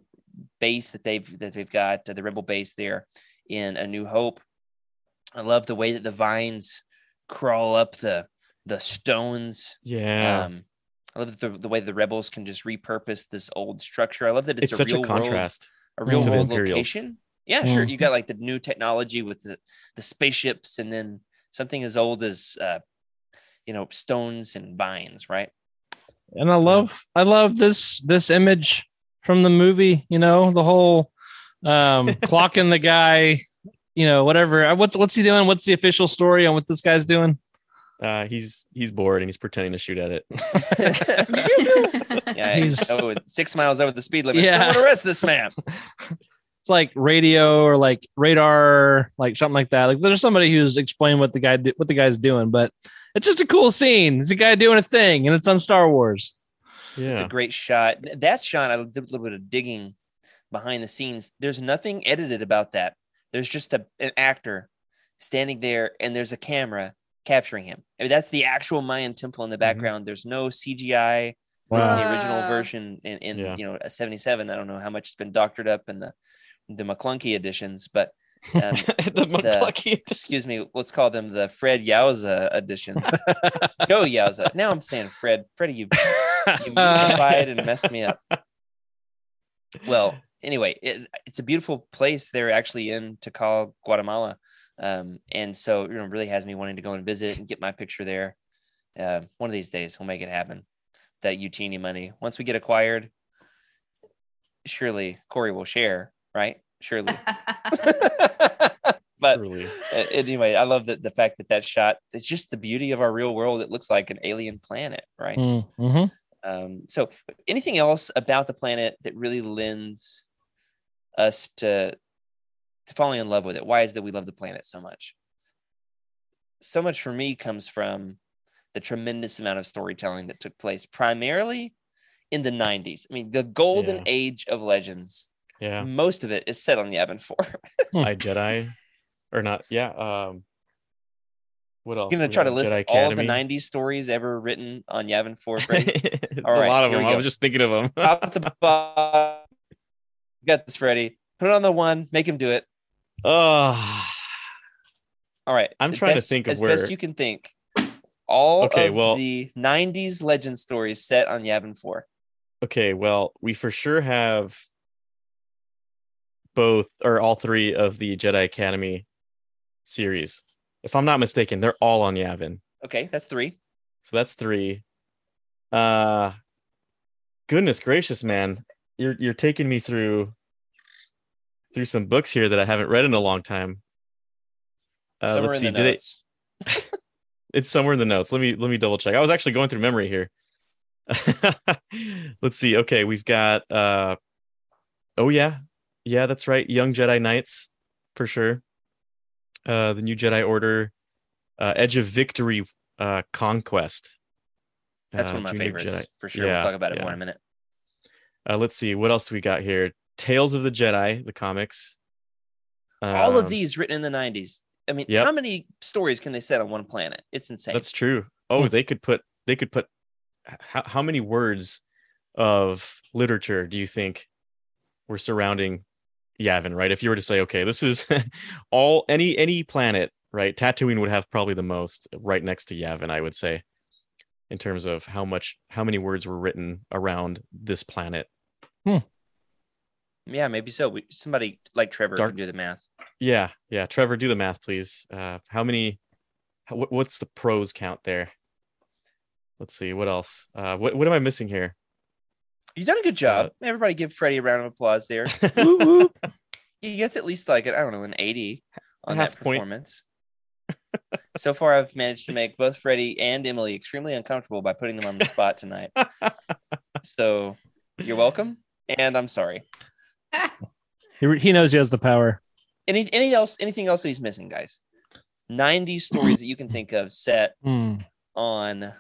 base that they've that they've got, uh, the rebel base there in A New Hope. I love the way that the vines crawl up the the stones Yeah, um, I love the, the way the rebels can just repurpose this old structure. I love that it's, it's, a such real a contrast. world, a real world location. Yeah, sure. Mm. You got like the new technology with the the spaceships, and then something as old as uh, you know stones and vines, right? And I love I love this this image from the movie, you know, the whole um (laughs) clocking the guy, you know, whatever. Uh, What's what's he doing? What's the official story on what this guy's doing? Uh, he's he's bored and he's pretending to shoot at it. (laughs) yeah, He's- he's oh, six miles over the speed limit. Yeah. Someone arrest this man. (laughs) It's like radio or like radar, like something like that. Like there's somebody who's explaining what the guy what the guy's doing, but it's just a cool scene. It's a guy doing a thing, and it's on Star Wars. Yeah. It's a great shot. Th- That shot, I did a little bit of digging behind the scenes. There's nothing edited about that. There's just a, an actor standing there, and there's a camera capturing him. I mean, that's the actual Mayan temple in the background. There's no CGI. This is Wow. the original version in, in Yeah. you know a 77. I don't know how much it's been doctored up in the the McClunky editions, but um, (laughs) the McClucky. excuse me, let's call them the Fred Yowza editions. (laughs) Go Yowza. Now I'm saying Fred. Freddie, you you (laughs) unified and messed me up. Well, anyway, it, it's a beautiful place. They're actually in Tikal, Guatemala, um, and so you know, really has me wanting to go and visit and get my picture there. Uh, one of these days, we'll make it happen. That Utini money, once we get acquired, surely Corey will share, right? Surely. (laughs) (laughs) but Truly. uh, anyway, I love that the fact that that shot. It's just the beauty of our real world. It looks like an alien planet, right? Mm-hmm. Um, so, anything else about the planet that really lends us to to falling in love with it? Why is it that we love the planet so much? So much for me comes from the tremendous amount of storytelling that took place primarily in the 90s. I mean, the golden Yeah. age of legends. Yeah, Most of it is set on Yavin 4. (laughs) I Jedi, or not? Yeah. Um, what else? I'm gonna try to list Jedi all the 90s stories ever written on Yavin 4. (laughs) Freddie. it's All a right, lot of them. I was just thinking of them. Top to bottom. (laughs) Got this, Freddie. Put it on the one. Make him do it. oh, All right. I'm trying to think of as where- best you can think. All Okay, of well- the 90s legend stories set on Yavin 4. okay. Well, we for sure have both or all three of the Jedi Academy series. If I'm not mistaken, they're all on Yavin. Okay, that's three. So that's three. Uh goodness gracious, man. You're you're taking me through through some books here that I haven't read in a long time. Uh, let's see. Do they, (laughs) it's somewhere in the notes. Let me let me double check. I was actually going through memory here. (laughs) let's see. Okay, we've got uh oh yeah. Yeah, that's right. Young Jedi Knights for sure. Uh the new Jedi Order, uh Edge of Victory uh Conquest. That's Uh, one of my Junior favorites Jedi- for sure. Yeah, we'll talk about it yeah. more in a minute. Uh, let's see what else we got here. Tales of the Jedi, the comics. All of Um, these written in the 90s. I mean, Yep. how many stories can they set on one planet? It's insane. That's true. Oh, Hmm. they could put they could put how how many words of literature do you think we're surrounding Yavin, right? If you were to say, okay, this is (laughs) all any any planet, right? Tatooine would have probably the most right next to Yavin, I would say, in terms of how much how many words were written around this planet. Yeah, maybe so. We, somebody like Trevor Dark- can do the math. Yeah, yeah. Trevor, do the math, please. Uh, how many? How, what- what's the pros count there? Let's see. What else? Uh, what what am I missing here? You've done a good job. Everybody give Freddie a round of applause there. (laughs) Whoop, whoop. He gets at least like, I don't know, an 80 on half that performance. (laughs) so far, I've managed to make both Freddie and Emily extremely uncomfortable by putting them on the spot tonight. (laughs) so you're welcome. And I'm sorry. he, he knows he has the power. Any, any else, anything else that he's missing, guys? 90 stories that you can think of set Hmm. on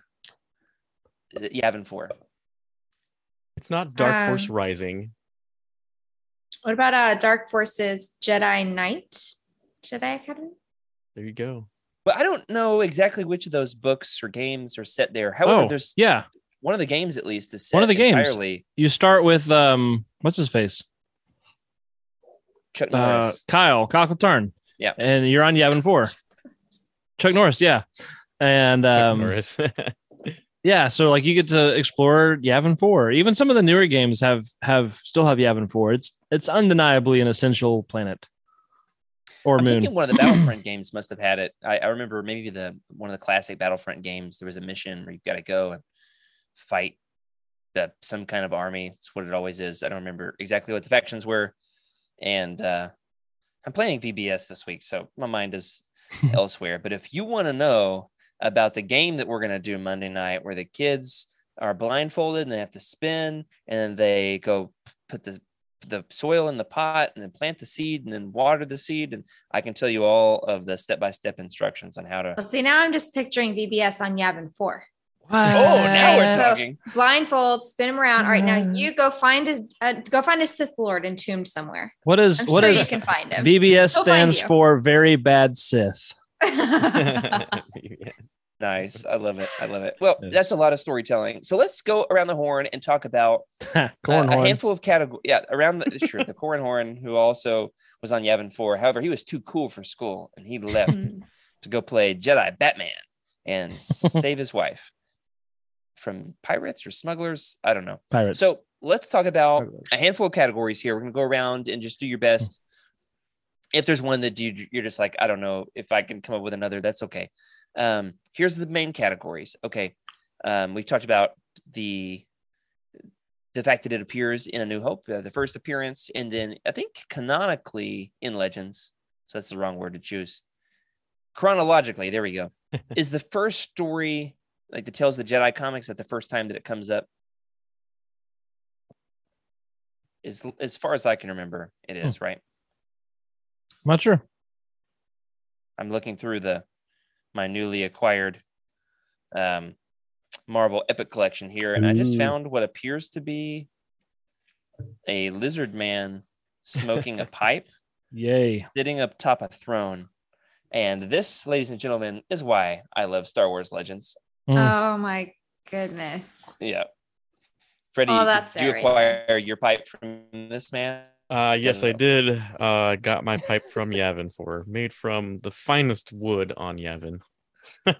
Yavin 4. It's not Dark Force Um, Rising. What about uh Dark Forces Jedi Knight? Jedi Academy? There you go. But I don't know exactly which of those books or games are set there. However, Oh, there's yeah. One of the games at least is set One of the games. entirely You start with um, what's his face? Chuck Uh, Norris. Kyle, Kyle Katarn. Yeah. And you're on Yavin 4. Chuck Norris, yeah. And Chuck um, Norris. (laughs) yeah, so like you get to explore Yavin 4. Even some of the newer games have have still have Yavin 4. It's it's undeniably an essential planet. Or I'm moon. thinking one of the Battlefront games must have had it. I, I remember maybe the one of the classic Battlefront games. There was a mission where you've got to go and fight the, some kind of army. It's what it always is. I don't remember exactly what the factions were. And uh, I'm playing VBS this week, so my mind is (laughs) elsewhere. But if you want to know about the game that we're going to do Monday night, where the kids are blindfolded and they have to spin, and then they go put the the soil in the pot and then plant the seed and then water the seed and i can tell you all of the step-by-step instructions on how to Well, see, now I'm just picturing VBS on Yavin 4. Oh now we're So- talking Blindfold, spin him around. All right, now you go find a uh, go find a Sith Lord entombed somewhere. What is I'm what sure is you can find him. VBS He'll find stands for very bad Sith. (laughs) Nice i love it i love it well Yes. that's a lot of storytelling so let's go around the horn and talk about uh, (laughs) Corn a handful of categories yeah around the sure the corn horn who also was on yavin 4 however he was too cool for school and he left Mm. to go play Jedi Batman and save his wife from pirates or smugglers. I don't know. Pirates. So let's talk about a handful of categories here. We're gonna go around and just do your best. If there's one that you you're just like, I don't know if I can come up with another, that's okay. Um, here's the main categories. Okay. Um, we've talked about the the fact that it appears in A New Hope, uh, the first appearance, and then I think canonically in Legends. So that's the wrong word to choose. Chronologically, there we go. (laughs) is the first story like the Tales of the Jedi comics that the first time that it comes up? Is as far as I can remember, it is right. I'm not sure. I'm looking through the my newly acquired um, Marvel Epic collection here, and I just found what appears to be a lizard man smoking a (laughs) pipe, Yay. sitting up top a throne. And this, ladies and gentlemen, is why I love Star Wars Legends. Mm. oh my goodness. Yeah. Freddie, Oh, that's did you right acquire your pipe from this man? Uh, yes, I did. Uh, got my pipe from Yavin 4 made from the finest wood on Yavin. (laughs)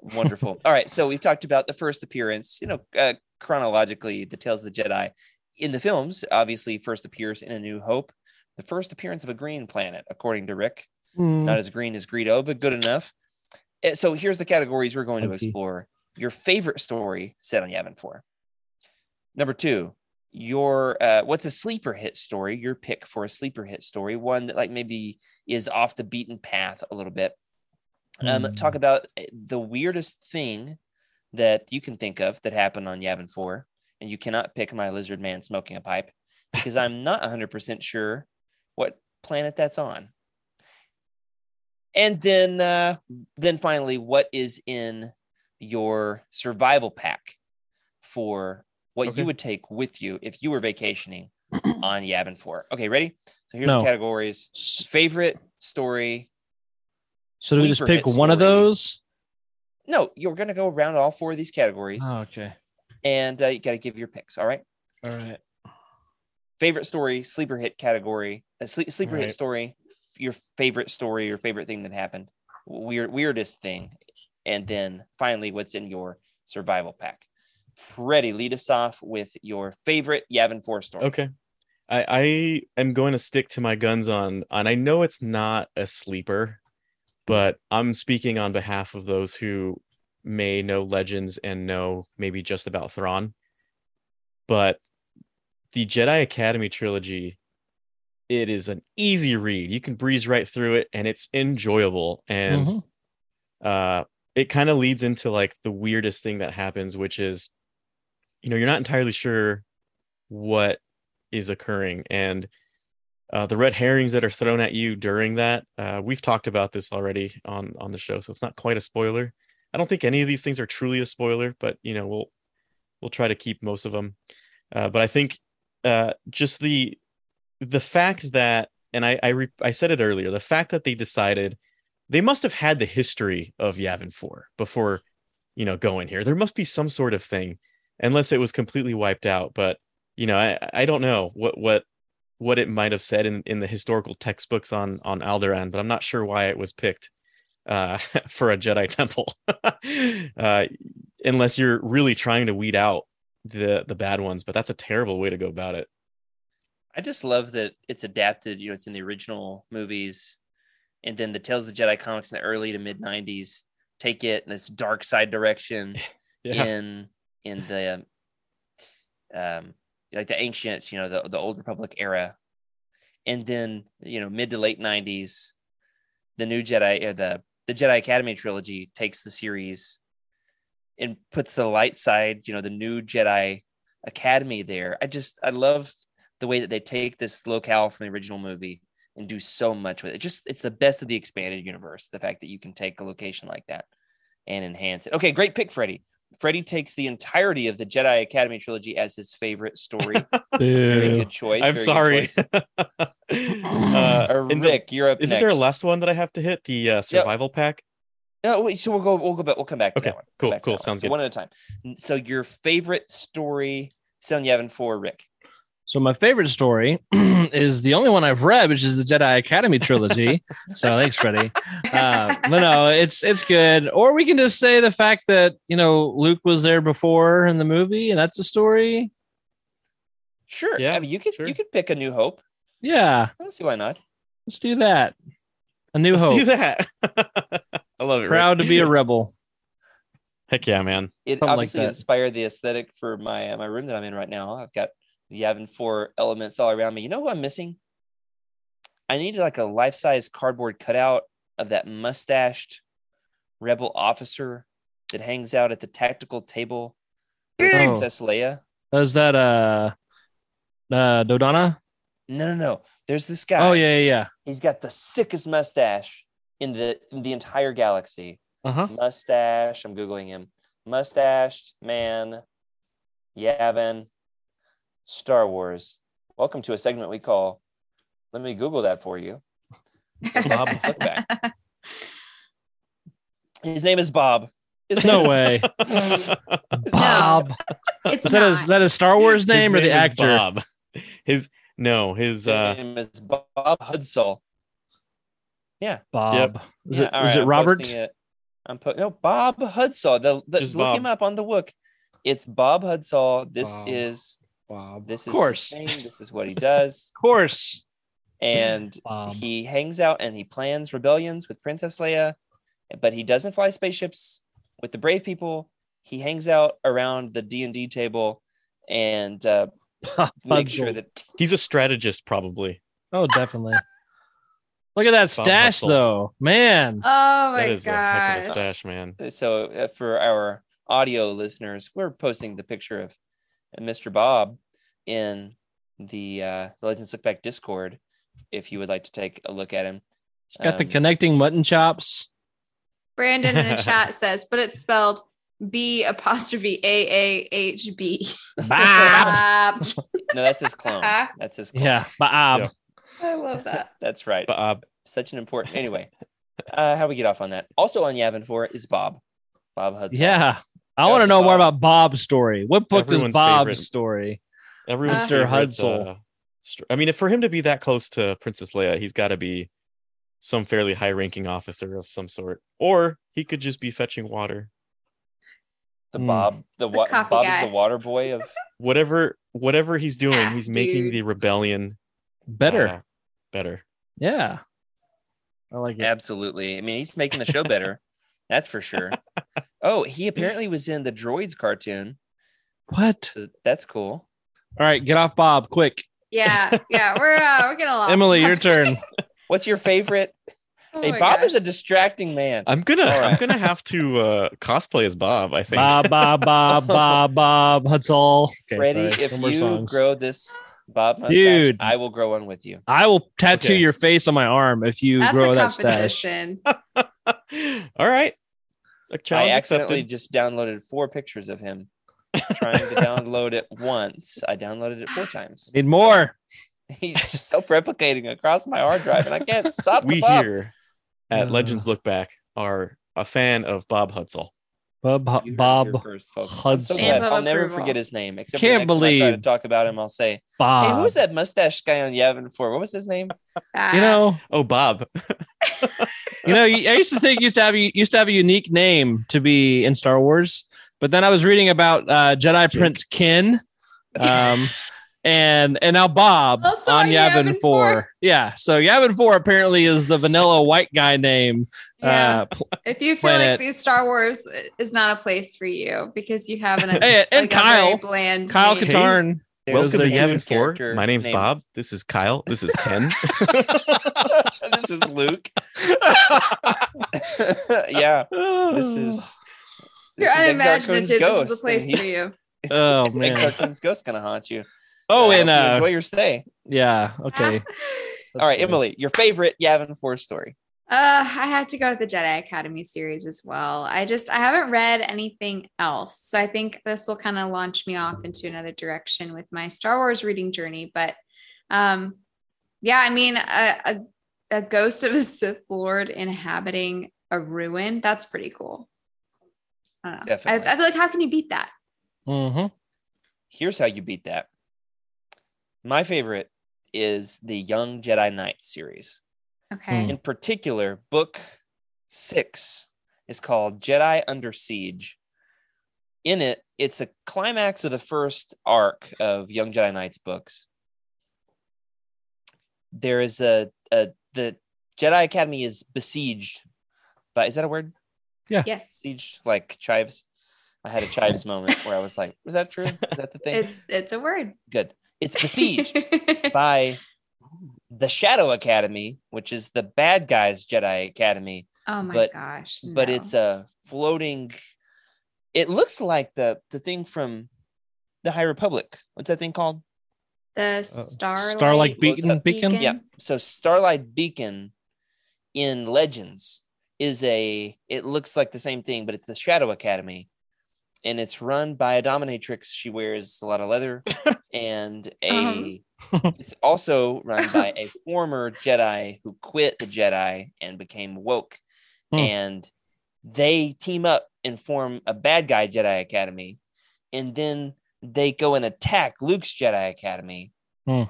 Wonderful. All right. So we've talked about the first appearance, you know, uh, chronologically, the Tales of the Jedi. In the films, obviously, first appears in A New Hope, the first appearance of a green planet, according to Rick. Mm. Not as green as Greedo, but good enough. Uh, So here's the categories we're going to explore. Your favorite story set on Yavin 4. Number two, your uh, what's a sleeper hit story? Your pick for a sleeper hit story, one that like maybe is off the beaten path a little bit. Um, Hmm. Talk about uh, the weirdest thing that you can think of that happened on Yavin 4. And you cannot pick my lizard man smoking a pipe because I'm not 100% sure what planet that's on. And then, uh, then finally, what is in your survival pack for what Okay. you would take with you if you were vacationing (clears throat) on Yavin 4? Okay, ready? So here's No. the categories: favorite story. So do we just pick one of those? No, you're gonna go around all four of these categories. Oh, okay. and uh, you got to give your picks. All right. All right. Favorite story, sleeper hit category, a sleep, sleeper hit story, your favorite story, your favorite thing that happened, weird, weirdest thing, and then finally, what's in your survival pack. Freddie, lead us off with your favorite Yavin Four story. Okay. I, I am going to stick to my guns on and I know it's not a sleeper, but I'm speaking on behalf of those who may know legends and know maybe just about Thrawn. But the Jedi Academy trilogy, it is an easy read. You can breeze right through it and it's enjoyable. And Mhm. uh it kind of leads into like the weirdest thing that happens which is you know you're not entirely sure what is occurring and uh, the red herrings that are thrown at you during that uh, we've talked about this already on on the show so it's not quite a spoiler i don't think any of these things are truly a spoiler but you know we'll we'll try to keep most of them uh, but i think uh, just the the fact that and i I, re- I said it earlier the fact that they decided they must have had the history of Yavin 4 before, you know, going here. There must be some sort of thing, unless it was completely wiped out. But you know, I I don't know what what what it might have said in in the historical textbooks on on Alderaan, but I'm not sure why it was picked uh, (laughs) for a Jedi temple, (laughs) uh, unless you're really trying to weed out the the bad ones. But that's a terrible way to go about it. I just love that it's adapted. You know, it's in the original movies, and then the Tales of the Jedi comics in the early to mid '90s take it in this dark side direction (laughs) Yeah, in in the um like the ancient, you know, the the old Republic era, and then you know mid to late '90s, the new Jedi or the the Jedi Academy trilogy takes the series and puts the light side, you know, the new Jedi Academy there. I just I love the way that they take this locale from the original movie and do so much with it. Just it's the best of the expanded universe. The fact that you can take a location like that and enhance it. Okay, great pick, Freddie. Freddie takes the entirety of the Jedi Academy trilogy as his favorite story. (laughs) Very good choice. I'm very sorry. choice. (laughs) uh, and the- Rick, you're up isn't next. there a last one that I have to hit? The uh, survival pack. No, wait, so we'll go. We'll go back. We'll come back to Okay, that one. Cool, back to cool, that one. sounds So good. One at a time. So your favorite story, Son Yavin 4 Rick. So my favorite story (clears throat) is the only one I've read, which is the Jedi Academy trilogy. (laughs) so thanks, Freddie. Uh, but no, it's it's good. Or we can just say the fact that you know Luke was there before in the movie, and that's a story. Sure. Yeah, I mean, you could sure. you could pick a New Hope. Yeah, I don't see why not. let's do that. A new Let's hope. do that. (laughs) I love it. Rick. Proud to be a rebel. Heck yeah, man. It Something obviously that. inspired the aesthetic for my uh, my room that I'm in right now. I've got Yavin four elements all around me. You know who I'm missing? I needed like a life size cardboard cutout of that mustached rebel officer that hangs out at the tactical table. with Oh. Princess Leia. Is that uh, uh Dodonna? No, no, no. There's this guy. Oh yeah, yeah, yeah. He's got the sickest mustache in the in the entire galaxy. Uh huh. Mustache. I'm googling him. Mustached man, Yavin, Star Wars. Welcome to a segment we call. Let me Google that for you. Bob. Let's. (laughs) His name is Bob. His No name way, (laughs) is- Bob. It's Is that not. his, that his Star Wars His name or the actor? Bob. His no, his His uh name is Bob Hudsol. Bob. Is Yeah, it all is right, it I'm Robert? it. I'm put no Bob Hudsol. The, the, look Bob. him up on the Wook. It's Bob Hudsol. This Bob. is Bob. this of is course, his name. This is what he does. (laughs) of course. and Bob. he hangs out and he plans rebellions with Princess Leia, but he doesn't fly spaceships with the brave people. He hangs out around the D and D table and uh, (laughs) make sure that he's a strategist probably. Oh, definitely. Look at that Bob stash, Hustle. though, man. Oh my that is a heck of a gosh. stash, man. so uh, for our audio listeners, we're posting the picture of Mr. Bob in the uh, Legends Look Back Discord. If you would like to take a look at him, He's got the Um, connecting mutton chops. Brandon in the (laughs) chat says, but it's spelled B apostrophe A A H B. Bob. Bob. no, that's his clone. That's his clone. yeah, Bob. Yeah. I love that. (laughs) That's right. Bob. such an important anyway uh how we get off on that also on yavin 4 is bob bob hudson Yeah. I want to Yes. know more about Bob's story. What book Everyone's is Bob's favorite. story? Everyone's Uh, Mr. favorite, Hudsol. uh, str- I mean, if for him to be that close to Princess Leia, he's got to be some fairly high-ranking officer of some sort, or he could just be fetching water. The Hmm. Bob, the, wa- coffee Bob guy. is the water boy of. (laughs) Whatever, whatever he's doing, Yeah, he's making dude. the rebellion Better. uh, better. Yeah. I like it. Absolutely. I mean, he's making the show better. (laughs) That's for sure. Oh, he apparently was in the Droids cartoon. What? So that's cool. All right, get off Bob quick. Yeah, yeah, we're uh, we're getting along. Emily, your (laughs) turn. What's your favorite? Oh hey, Bob gosh. is a distracting man. I'm gonna, All I'm gonna have to uh, cosplay as Bob. I think. Bob, Bob, Bob, (laughs) Bob, Bob, Hudsol. Okay, Freddie, sorry. if No more you songs. grow this Bob mustache, Dude. I will grow one with you. I will tattoo Okay. your face on my arm if you That's grow a that stash. (laughs) All right. A I challenge accidentally accepted. just downloaded four pictures of him. Trying to download it once, I downloaded it four times. (gasps) Need more. (laughs) He's just self-replicating across my hard drive, and I can't stop. (laughs) We Bob. here at Uh. Legends Look Back are a fan of Bob Hudsol. Bob, You heard it here Bob, first, folks. I'm so Hudson. glad. Stamp of I'll never approval. forget his name. Except Can't for the time I try to believe- talk about him. I'll say, "Hey, Bob. who was that mustache guy on Yavin 4? What was his name?" Ah, You know, Oh, Bob. you know. I used to think used to have a, used to have a unique name to be in Star Wars, but then I was reading about uh, Jedi Jake. Prince Ken, um, (laughs) and and now Bob Also on on Yavin Yavin Four. 4. Yeah, so Yavin Four apparently is the vanilla white guy name. yeah. Uh, pl- if you feel planet. like these Star Wars is not a place for you because you have an (laughs) Hey, and like a very Kyle, bland Kyle name. Katarn. There's Welcome to Yavin 4. My name's named- Bob. This is Kyle. This is Ken. (laughs) (laughs) this is Luke. yeah, this is. You're this is unimaginative. Kun's This is the place for you. Oh Exar man. Kun's ghost gonna haunt you. Oh, I and uh, enjoy your stay. yeah. Okay. (laughs) All right, Emily, your favorite Yavin Four story. Uh, I have to go with the Jedi Academy series as well. I just I haven't read anything else, so I think this will kind of launch me off into another direction with my Star Wars reading journey. But, um, yeah, I mean, a a, a ghost of a Sith Lord inhabiting a ruin that's pretty cool. I don't know. I, Definitely. I feel like how can you beat that? Mm-hmm. Here's how you beat that. My favorite is the Young Jedi Knights series. Okay. Hmm. In particular, book six is called Jedi Under Siege. In it, it's a climax of the first arc of Young Jedi Knights books. There is a, a the Jedi Academy is besieged by is that a word? Yeah. Yes. Siege like chives. I had a chives moment where I was like, was that true? Is that the thing? (laughs) It, it's a word. Good. It's besieged by the Shadow Academy, which is the bad guys Jedi Academy, oh my but- gosh. but it's a floating. It looks like the the thing from the High Republic. What's that thing called? the uh, Starlight, Starlight Beacon. Beacon? Beacon. Beacon. Yeah. So Starlight Beacon in Legends is a. It looks like the same thing, but it's the Shadow Academy, and it's run by a dominatrix. She wears a lot of leather, (laughs) and a. (laughs) It's also run by a former Jedi who quit the Jedi and became woke. Hmm. And they team up and form a bad guy Jedi Academy. And then they go and attack Luke's Jedi Academy. Hmm.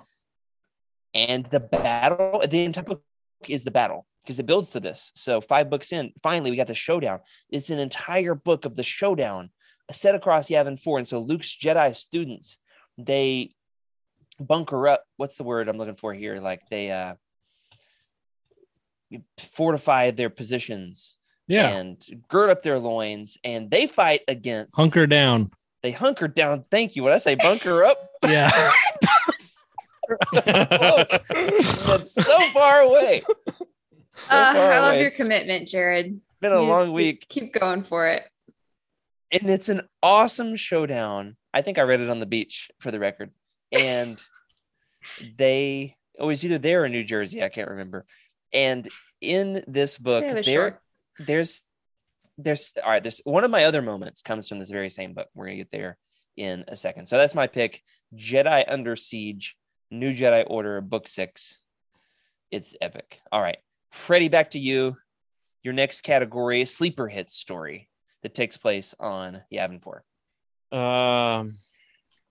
And the battle, the entire book is the battle because it builds to this. So five books in, finally we got the showdown. It's an entire book of the showdown set across Yavin 4. And so Luke's Jedi students, they bunker up. What's the word I'm looking for here? Like they uh fortify their positions Yeah. and gird up their loins and they fight against Hunker down. they hunker down. Thank you. When I say bunker up, (laughs) Yeah. close. (laughs) that's so far away. So Uh, far I love away. your commitment, Jared. been a You long week. Keep going for it. And it's an awesome showdown. I think I read it on the beach for the record. And (laughs) they oh, it was either there or New Jersey, I can't remember. And in this book, a there short. there's there's all right, there's one of my other moments comes from this very same book. We're gonna get there in a second. So that's my pick. Jedi Under Siege, New Jedi Order, book six. It's epic. All right. Freddie, back to you. Your next category, sleeper hit story. That takes place on Yavin 4? Um,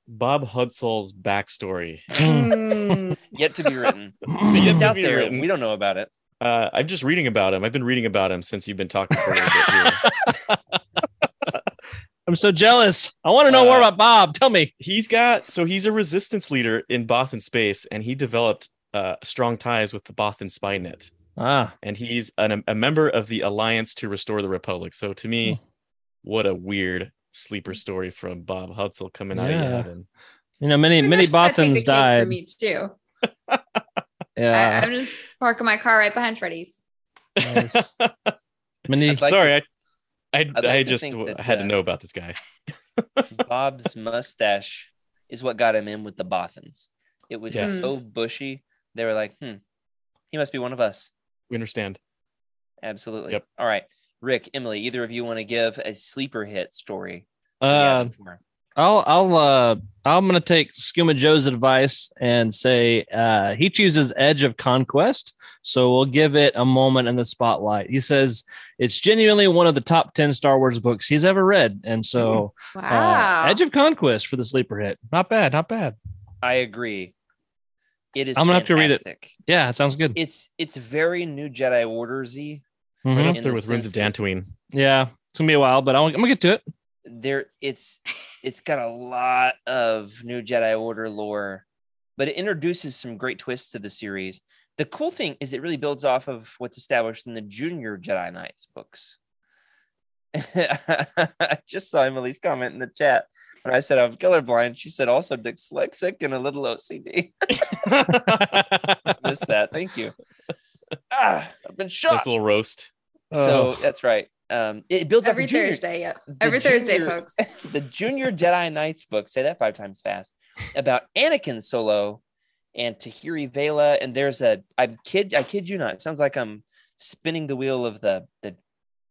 Bob Hutzel's backstory. Mm, (laughs) Yet to be written. (laughs) Yet it's to out be there. written. We don't know about it. Uh, I'm just reading about him. I've been reading about him since you've been talking for a little bit here. (laughs) I'm so jealous. I want to know more Uh, about Bob. Tell me. He's got so he's a resistance leader in Bothan space, and he developed uh, strong ties with the Bothan spy net, Ah, and he's an, a member of the Alliance to Restore the Republic. So to me, Hmm. What a weird sleeper story from Bob Hutzel coming out Yeah. of heaven. you know, many many that'd take the Bothans cake For me too. (laughs) Yeah, I, I'm just parking my car right behind Freddy's. Nice. (laughs) many. Like Sorry, to- I I, like I just think that, had to uh, know about this guy. (laughs) Bob's mustache is what got him in with the Bothans. It was Yes. so bushy. They were like, hmm, he must be one of us. We understand. Absolutely. Yep. All right. Rick, Emily, either of you want to give a sleeper hit story? Uh, I'll I'll uh I'm gonna take Skuma Joe's advice and say uh he chooses Edge of Conquest, so we'll give it a moment in the spotlight. He says it's genuinely one of the top ten Star Wars books he's ever read, and so Wow. uh, Edge of Conquest for the sleeper hit. Not bad, not bad. I agree. It is I'm gonna have to read it. Yeah, it sounds good. It's it's very new Jedi Ordersy. Mhm. Right up In there the with Runes of sense that- Dantooine. Yeah, it's gonna be a while, but I'll, I'm gonna get to it. There it's it's got a lot of new Jedi Order lore, but it introduces some great twists to the series. The cool thing is it really builds off of what's established in the Junior Jedi Knights books. (laughs) I just saw Emily's comment in the chat when I said I'm colorblind. She said also dyslexic and a little OCD. (laughs) Missed that. Thank you. Ah, I've been shot. Nice little roast. So Oh. that's right. Um, it builds Every off junior, Thursday. Yep. the Every Thursday, folks. (laughs) the Junior Jedi Knights book. Say that five times fast about Anakin Solo and Tahiri Vela. And there's a I kid I kid you not. It sounds like I'm spinning the wheel of the the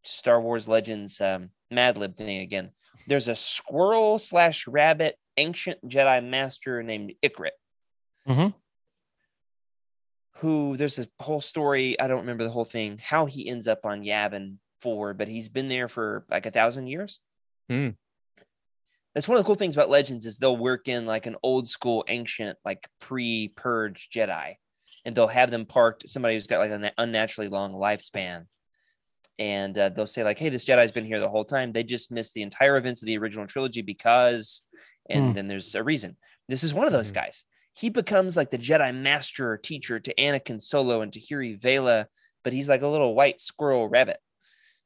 Star Wars Legends um, Mad Lib thing again. There's a squirrel slash rabbit ancient Jedi master named Ikrit. Mhm. Who there's a whole story. I don't remember the whole thing. How he ends up on Yavin Four, but he's been there for like a thousand years. Hmm. That's one of the cool things about Legends is they'll work in like an old school, ancient, like pre-purge Jedi, and they'll have them parked. Somebody who's got like an unnaturally long lifespan, and uh, they'll say like, "Hey, this Jedi's been here the whole time. They just missed the entire events of the original trilogy because," and Hmm. then there's a reason. This is one of those Mhm. guys. He becomes like the Jedi master or teacher to Anakin Solo and Tahiri Vela, but he's like a little white squirrel rabbit.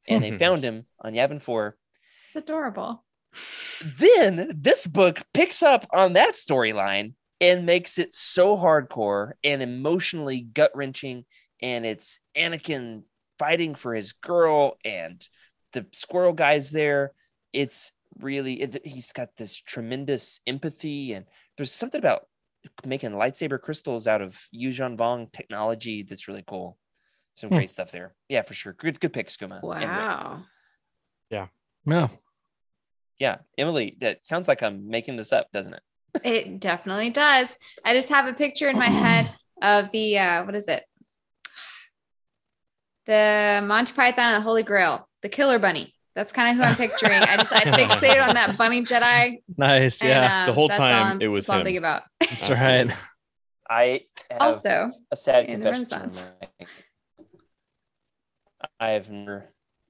And they Mhm. found him on Yavin 4 It's adorable. then this book picks up on that storyline and makes it so hardcore and emotionally gut wrenching. And it's Anakin fighting for his girl, and the squirrel guy's there. It's really, it, he's got this tremendous empathy. And there's something about making lightsaber crystals out of Yuuzhan Vong technology that's really cool. Some Hmm. great stuff there. Yeah, for sure. Good, good pick, Skuma. and Rick. Wow. Yeah. Yeah, Emily, that sounds like I'm making this up, doesn't it? It definitely does. I just have a picture in my head of the uh what is it? The Monty Python and the Holy Grail, the Killer Bunny. That's kind of who I'm picturing. I just I (laughs) fixated on that bunny Jedi. Nice. And, Yeah. um, the whole time it was that's all I'm thinking about. (laughs) That's right. I have also, a sad in the confession. Renaissance. I have never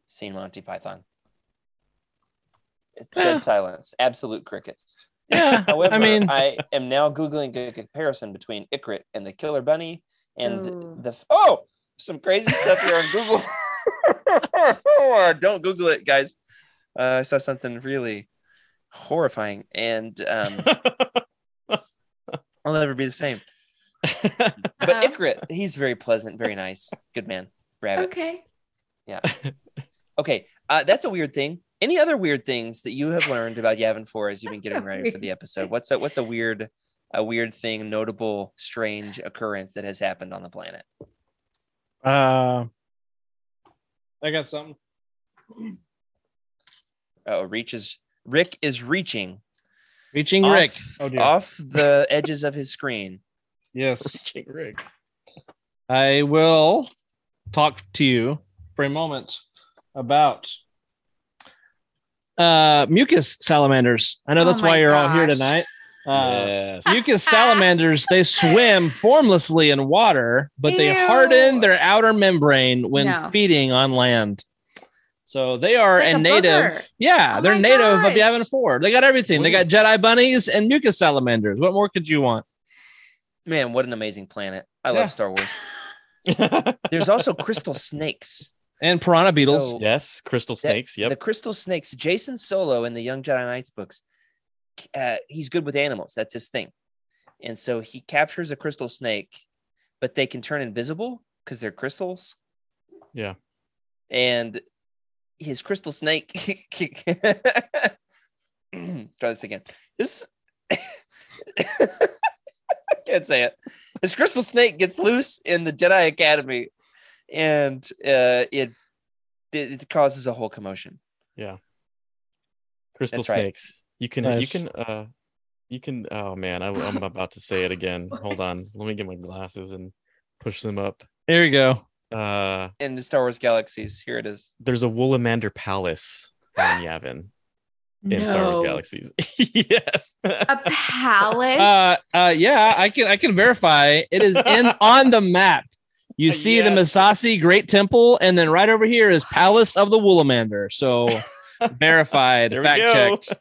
seen Monty Python. It's dead Eh. silence, absolute crickets. Yeah. However, I mean, I am now googling a comparison between Ikrit and the Killer Bunny, and Ooh. the oh, some crazy stuff here on Google. (laughs) (laughs) Don't Google it, guys. Uh, I saw something really horrifying, and um, (laughs) I'll never be the same. But Uh-oh. Ikrit, he's very pleasant, very nice, good man. Rabbit. okay. Yeah. Okay, uh, that's a weird thing. Any other weird things that you have learned about Yavin Four as you've been getting a ready for the episode? What's a what's a weird, a weird thing, notable, strange occurrence that has happened on the planet? uh, I got something. Oh, reaches. Rick is reaching Reaching off, Rick. Oh dear. off the (laughs) edges of his screen. Yes. Reaching Rick. I will talk to you for a moment about uh, mucus salamanders. I know Oh that's why you're all here tonight. Uh, yes. mucus salamanders they swim formlessly in water but they harden their outer membrane when No. feeding on land so they are Like a a native booger. yeah Oh they're my native of gosh. yavin 4 they got everything they got jedi bunnies and mucus salamanders what more could you want Man, what an amazing planet. I Yeah. love Star Wars. (laughs) There's also crystal snakes. and piranha beetles So- yes, crystal That- snakes. Yep. The crystal snakes. Jacen Solo in the Young Jedi Knights books, uh, he's good with animals. That's his thing. And so he captures a crystal snake, but they can turn invisible because they're crystals. Yeah. And his crystal snake. (laughs) Try this again. This. (laughs) I can't say it. His crystal snake gets loose in the Jedi Academy, and uh, it it it causes a whole commotion. Yeah. Crystal That's snakes. You can you can uh you can oh man, I, I'm about to say it again. Hold on. Let me get my glasses and push them up. there you go Uh in the Star Wars galaxies. Here it is. there's a Woolamander Palace on (gasps) Yavin in Star Wars Galaxies. (laughs) yes. A palace. uh uh yeah i can i can verify it is in (laughs) on the map you see the Yes. Massassi Great Temple, and then right over here is Palace of the Woolamander. So (laughs) verified, fact checked.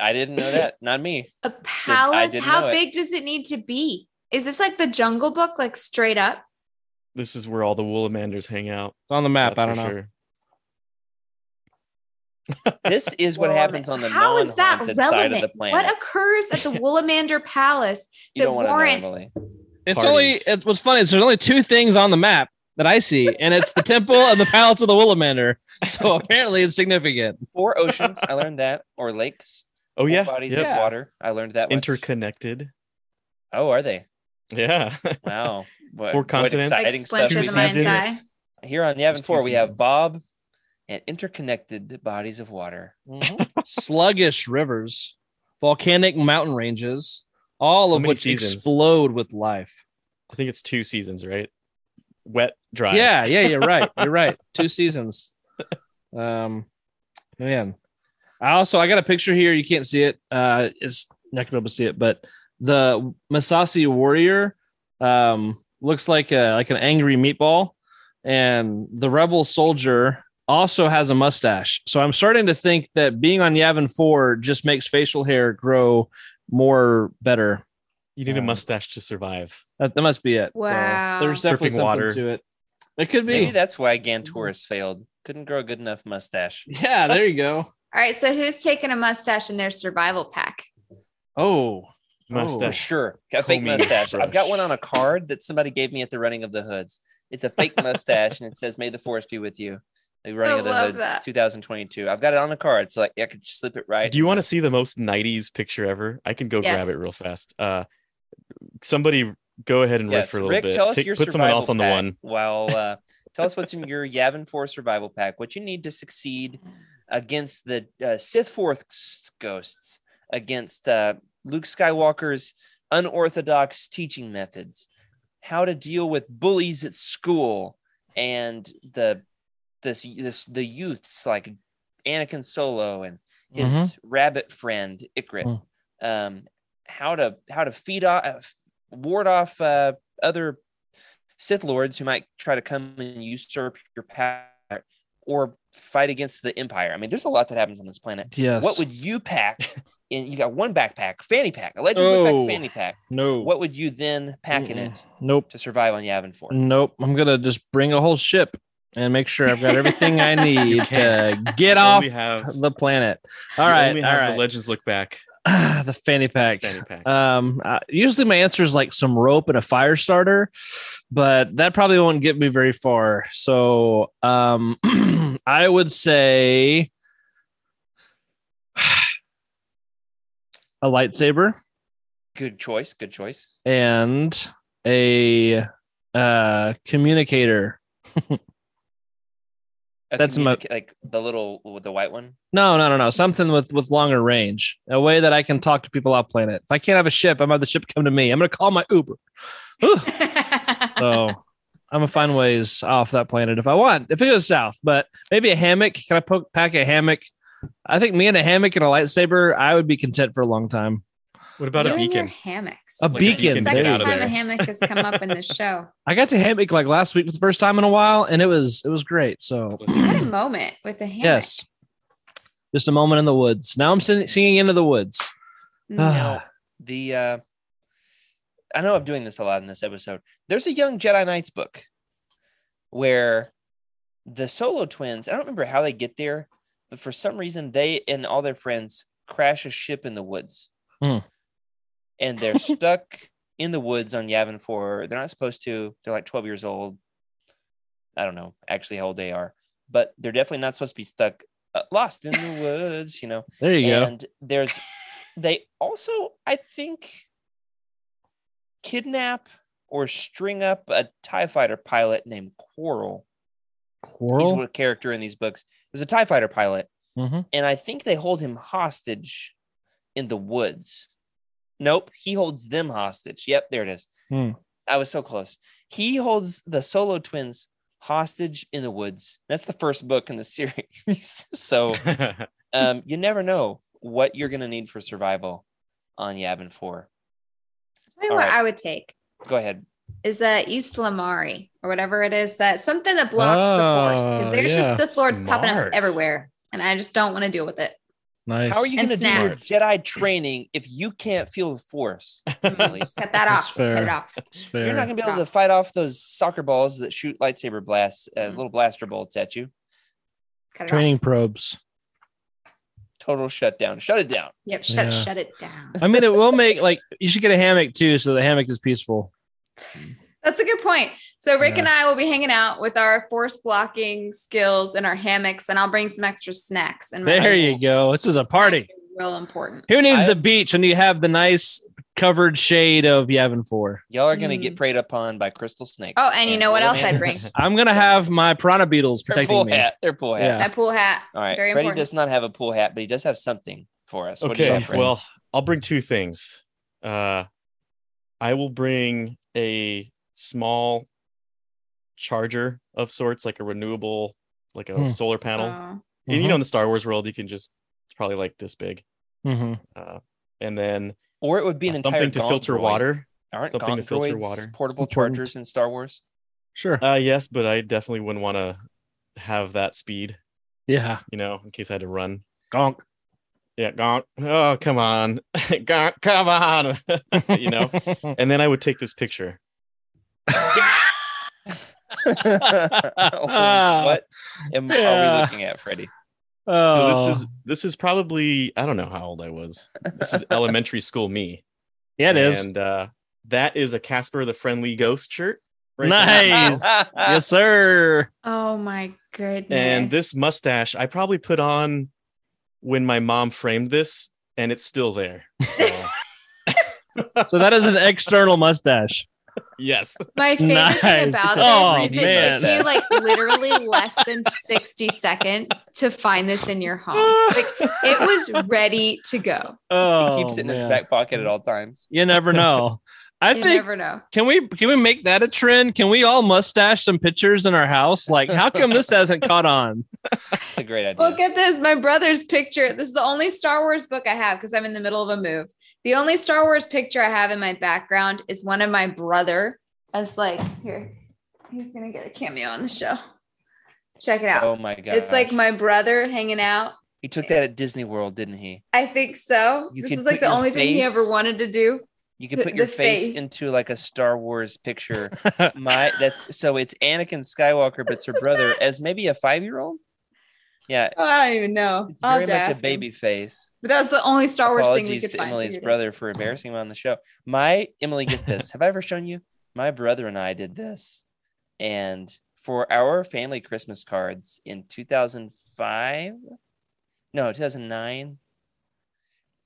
I didn't know that. (laughs) Not me. a palace. How know it. big does it need to be? Is this like the Jungle Book, like straight up? This is where all the Woolamanders hang out. It's on the map. That's I don't know. sure. (laughs) This is what Well, happens on the How is that non-haunted side relevant? of the planet. What occurs at the (laughs) Woolamander Palace? that want to know, warrants- Emily. It's only it's what's funny is there's only two things on the map that I see, and it's the temple and the palace of the Woolamander. So apparently it's significant. Four oceans. I learned that, or lakes. Oh four yeah. bodies Yep. of water. I learned that. much. Interconnected. oh, are they? Yeah. Wow. (laughs) What, Four what continents. exciting Like stuff. Two seasons. Here on the There's 4, we have. Bob and interconnected bodies of water. (laughs) Sluggish rivers, volcanic mountain ranges, all of which seasons? explode with life. I think it's two seasons, right? Wet, dry. Yeah, yeah, you're right. (laughs) You're right. Two seasons. Um, man. I also I got a picture here. You can't see it. Uh, it's not gonna be able to see it, but the Massassi warrior um looks like a like an angry meatball, and the rebel soldier also has a mustache. So I'm starting to think that being on Yavin Four just makes facial hair grow more better. You need a Um, mustache to survive. That, that must be it. So Wow. there's definitely Dripping something water. to it. It could be. Maybe that's why Gantoris failed. Couldn't grow a good enough mustache. Yeah, there you go. All right. So who's taking a mustache in their survival pack? Oh, For Mustache. sure. A fake Combing mustache. I've got one on a card that somebody gave me at the running of the hoods. It's a fake mustache and it says, May the force be with you. The running I of the love hoods that. 2022. I've got it on a card, so like I could just slip it right. Do you want to see the most 90s picture ever? I can go Yes. grab it real fast. Uh somebody go ahead and riff Yes, for a little Rick, bit. tell us Take- your put someone survival else on the pack one. While uh, tell us what's in your Yavin 4 survival pack. What you need to succeed against the uh, Sith Force ghosts, against uh, Luke Skywalker's unorthodox teaching methods, how to deal with bullies at school, and the this this the youths like Anakin Solo and his Mhm. rabbit friend Ikrit. Mm. Um, how to how to feed off ward off uh, other Sith lords who might try to come and usurp your power or fight against the Empire. I mean, there's a lot that happens on this planet. yes. What would you pack? (laughs) In you got one backpack, fanny pack, a Legends Look Oh. Back fanny pack. no? What would you then pack in Mm-mm. it Nope. to survive on Yavin 4? Nope. I'm gonna just bring a whole ship and make sure I've got (laughs) everything I need to get off have- the planet. All right. All right. the legends look back. (sighs) the fanny pack. Fanny pack. Um, uh, usually my answer is like some rope and a fire starter, but that probably won't get me very far. So, um, (clears throat) I would say (sighs) a lightsaber Good choice. Good choice. and a uh communicator. A That's my- like the little with the white one. No, no, no, no. Something with with longer range. A way that I can talk to people off planet. If I can't have a ship, I'm have the ship come to me. I'm gonna call my Uber. (laughs) Whew. So I'm gonna find ways off that planet if I want. If it goes south, but maybe a hammock. Can I poke, pack a hammock I think me and a hammock and a lightsaber, I would be content for a long time. What about You a and your beacon? hammocks. A Like beacon. beacon, there Second you out of go. time there. a hammock has come up in this (laughs) show. I got to hammock like last week for the first time in a while, and it was it was great. So I had a moment with a hammock. yes, just a moment in the woods. Now I'm singing into the woods. No. (sighs) the uh I know I'm doing this a lot in this episode. There's a young Jedi Knights book where the solo twins, I don't remember how they get there, but for some reason they and all their friends crash a ship in the woods. Hmm. And they're (laughs) stuck in the woods on Yavin 4. They're not supposed to. They're like 12 years old. I don't know actually how old they are, but they're definitely not supposed to be stuck uh, lost in the (laughs) woods, you know. There you go. And there's they also, I think, kidnap or string up a TIE fighter pilot named Qorl. Qorl? He's a character in these books. There's a TIE fighter pilot, Mhm. and I think they hold him hostage in the woods. Nope, he holds them hostage. Yep, there it is. Hmm. I was so close. He holds the solo twins hostage in the woods. That's the first book in the (laughs) series. so (laughs) um, you never know what you're going to need for survival on Yavin 4. Tell you what right. I would take Go ahead. is that ysalamiri or whatever it is that something that blocks the force because Oh, there's yeah. just Sith lords popping up everywhere and I just don't want to deal with it. nice. How are you going to do your. Jedi training if you can't feel the Force? (laughs) Emily? Just cut that off. fair. Cut it off. Fair. You're not going to be able to Stop. fight off those soccer balls that shoot lightsaber blasts, uh, Mm. little blaster bolts at you. Cut it Training off. probes. Total shutdown. Shut it down. Yep. Shut Yeah. shut it down. I mean, it will make (laughs) like you should get a hammock too, so the hammock is peaceful. That's a good point. So Rick Yeah. and I will be hanging out with our force blocking skills and our hammocks, and I'll bring some extra snacks. And There you go. This is a party. Real important. Who needs I- the beach when you have the nice covered shade of Yavin 4? Y'all are going to Mm. get preyed upon by crystal snakes. Oh, and you know what else I'd bring? (laughs) I'm gonna have my piranha beetles Their protecting pool me. hat. Their pool hat. Yeah. My pool hat. All right. Very Freddie important. does not have a pool hat, but he does have something for us. What do you okay, well, I'll bring two things. Uh, I will bring a small charger of sorts, like a renewable, like a Hmm. solar panel. Oh. And you know, in the Star Wars world, you can just it's probably like this big. Mhm. Uh, and then or it would be an uh, entire something to filter droid. water. Aren't something to filter water. portable Important. chargers in Star Wars? Sure. Uh, yes, but I definitely wouldn't want to have that speed, Yeah. you know, in case I had to run. Gonk. Yeah, gonk. Oh, come on, (laughs) gonk, come on, (laughs) you know. (laughs) And then I would take this picture. what am, are we looking at, Freddie? So oh. this is this is probably I don't know how old I was. This is elementary school me. (laughs) yeah, it is. And uh, that is a Casper the Friendly Ghost shirt. right nice. (laughs) yes, sir. Oh my goodness. And this mustache I probably put on when my mom framed this, and it's still there. So (laughs) So that is an external mustache. Yes. My favorite Nice. thing about Oh, this is it took you like literally less than 60 seconds to find this in your home. Like it was ready to go. Oh, he keeps it in his back pocket at all times. You never know. I You think never know. can we can we make that a trend? Can we all mustache some pictures in our house? Like, how come this hasn't caught on? It's a great idea. Look at this. My brother's picture. This is the only Star Wars book I have because I'm in the middle of a move. The only Star Wars picture I have in my background is one of my brother as like here. He's gonna get a cameo on the show. Check it out. oh my god. it's like my brother hanging out. he took that at Disney World, didn't he? I think so. You this is like the your only thing he ever wanted to do. You could The- put your the face, face. into like a Star Wars picture. (laughs) My that's so it's Anakin Skywalker, but it's her brother as maybe a five year old. Yeah, Oh, I don't even know. it's I'll very much a baby him. face. But that was the only Star Wars thing we Apologies could to find. Emily's here brother for embarrassing him on the show. My Emily, get this. Have I ever shown you? My brother and I did this, and for our family Christmas cards in 2005, no, 2009.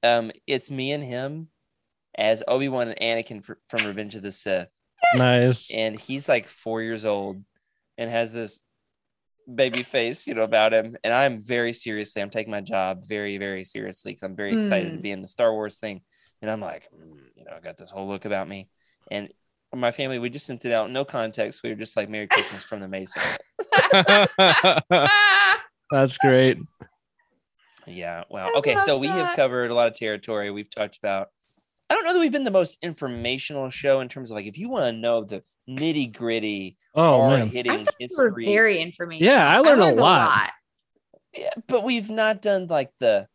Um, it's me and him as Obi Wan and Anakin fr- from Revenge of the Sith, nice. and he's like four years old and has this baby face, you know, about him. And I'm very seriously, I'm taking my job very, very seriously because I'm very excited to Mm. be in the Star Wars thing. And I'm like, mm, you know, I got this whole look about me. And my family, we just sent it out, no context. We were just like, Merry Christmas from the Mason. (laughs) (laughs) That's great. Yeah. Wow. I Okay. So love we have covered a lot of territory. We've talked about. I don't know that we've been the most informational show in terms of like if you want to know the nitty gritty, Oh hard man. hitting I thought you were history. very informational. Yeah, I learned a lot. Yeah, but we've not done like the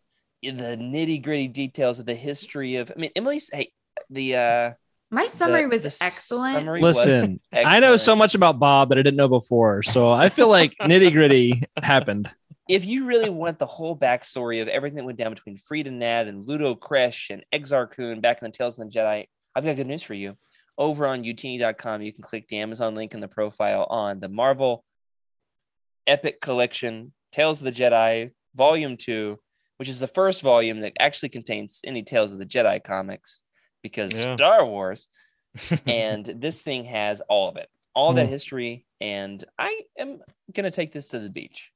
the nitty gritty details of the history of. I mean, Emily's hey the uh My summary the- was the excellent. summary was Listen, I know so much about Bob that I didn't know before, so I feel like (laughs) nitty gritty happened. If you really want the whole backstory of everything that went down between Freedon Nadd and Ludo Kresh and Exar Kun back in the Tales of the Jedi, I've got good news for you. Over on utini.com, you can click the Amazon link in the profile on the Marvel Epic Collection Tales of the Jedi Volume 2, which is the first volume that actually contains any Tales of the Jedi comics because Yeah. Star Wars. (laughs) and this thing has all of it, all that Hmm. history. And I am going to take this to the beach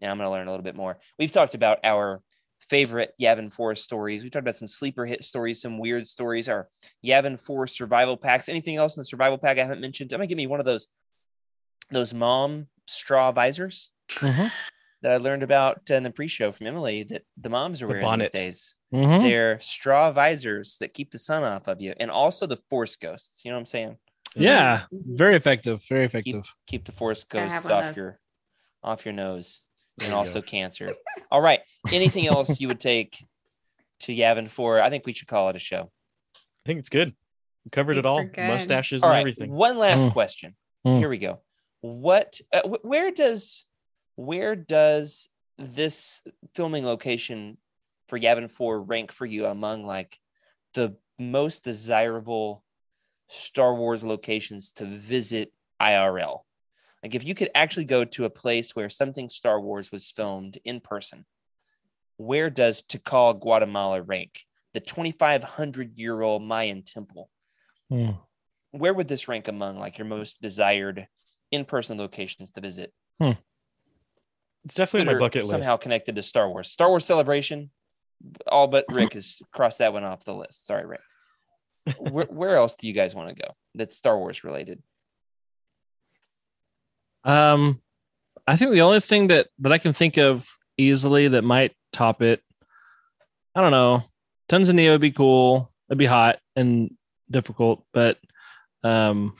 and I'm going to learn a little bit more. We've talked about our favorite Yavin Forest stories. We talked about some sleeper hit stories, some weird stories, our Yavin Forest survival packs. Anything else in the survival pack I haven't mentioned? I'm going to give me one of those those mom straw visors Mhm. that I learned about in the pre-show from Emily that the moms are The wearing bonnet. these days. Mhm. They're straw visors that keep the sun off of you, and also the force ghosts. You know what I'm saying? Yeah, very effective. Very effective. Keep the force ghosts off your off your nose, There and also go. cancer. All right. Anything else you would take to Yavin Four? I think we should call it a show. I think it's good. We covered it all. good. Mustaches All and right. everything. One last Mm. question. Mm. Here we go. What? Uh, wh- where does where does this filming location for Yavin Four rank for you among like the most desirable Star Wars locations to visit IRL? Like if you could actually go to a place where something Star Wars was filmed in person, where does Tikal, Guatemala rank? The 2,500 year old Mayan temple Hmm. where would this rank among like your most desired in-person locations to visit? It's definitely that my are bucket somehow list. Somehow connected to Star Wars. Star Wars Celebration. All but Rick has (clears throat) crossed that one off the list. Sorry, Rick. where, where else do you guys want to go that's Star Wars related? Um, I think the only thing that that I can think of easily that might top it, I don't know. Tanzania would be cool. It'd be hot and difficult, but um,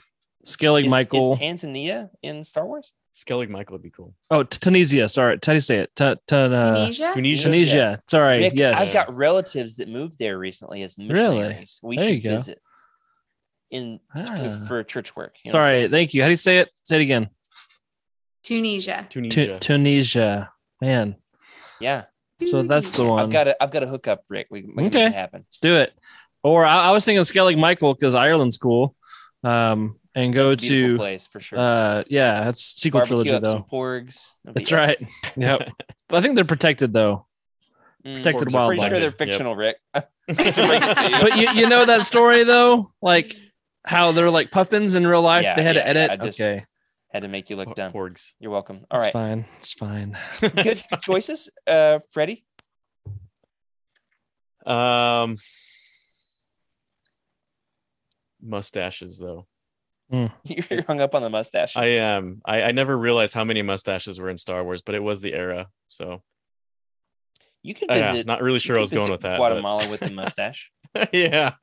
Skellig Is, Michael. is Tanzania in Star Wars? Skellig Michael would be cool. oh, Tunisia. Sorry, how do you say it? T- t- uh, Tunisia? Tunisia. Tunisia. Sorry. Rick, yes. I've got relatives that moved there recently as Really? missionaries. We There should visit in Ah. for, for church work. you know what I'm Sorry. Thank you. How do you say it? Say it again. Tunisia. Tu- Tunisia. Tunisia. Man. Yeah, So that's the one. I've got to. I've got to hook up Rick. We, we can Okay. make it happen. Let's do it. Or I, I was thinking of Skellig Michael because Ireland's cool. Um, and go It's a beautiful to place for sure. uh, yeah, that's sequel Barbecue trilogy up some though. porgs. It'll That's right. (laughs) Yep. but I think they're protected though. Mm, Protected Porgs are wildlife. Pretty sure they're Yep. fictional, Rick. (laughs) But you, you know that story though, like how they're like puffins in real life. Yeah, they had yeah, to edit. I just- okay, Had to make you look dumb. Porgs. You're welcome. All it's right, fine. It's fine. (laughs) (laughs) good choices, uh, Freddie. Um, mustaches though. (laughs) You're hung up on the mustaches. I am. I, I never realized how many mustaches were in Star Wars, but it was the era. So you could uh, yeah, visit. not really sure I was going with that. but- Guatemala with the mustache. yeah.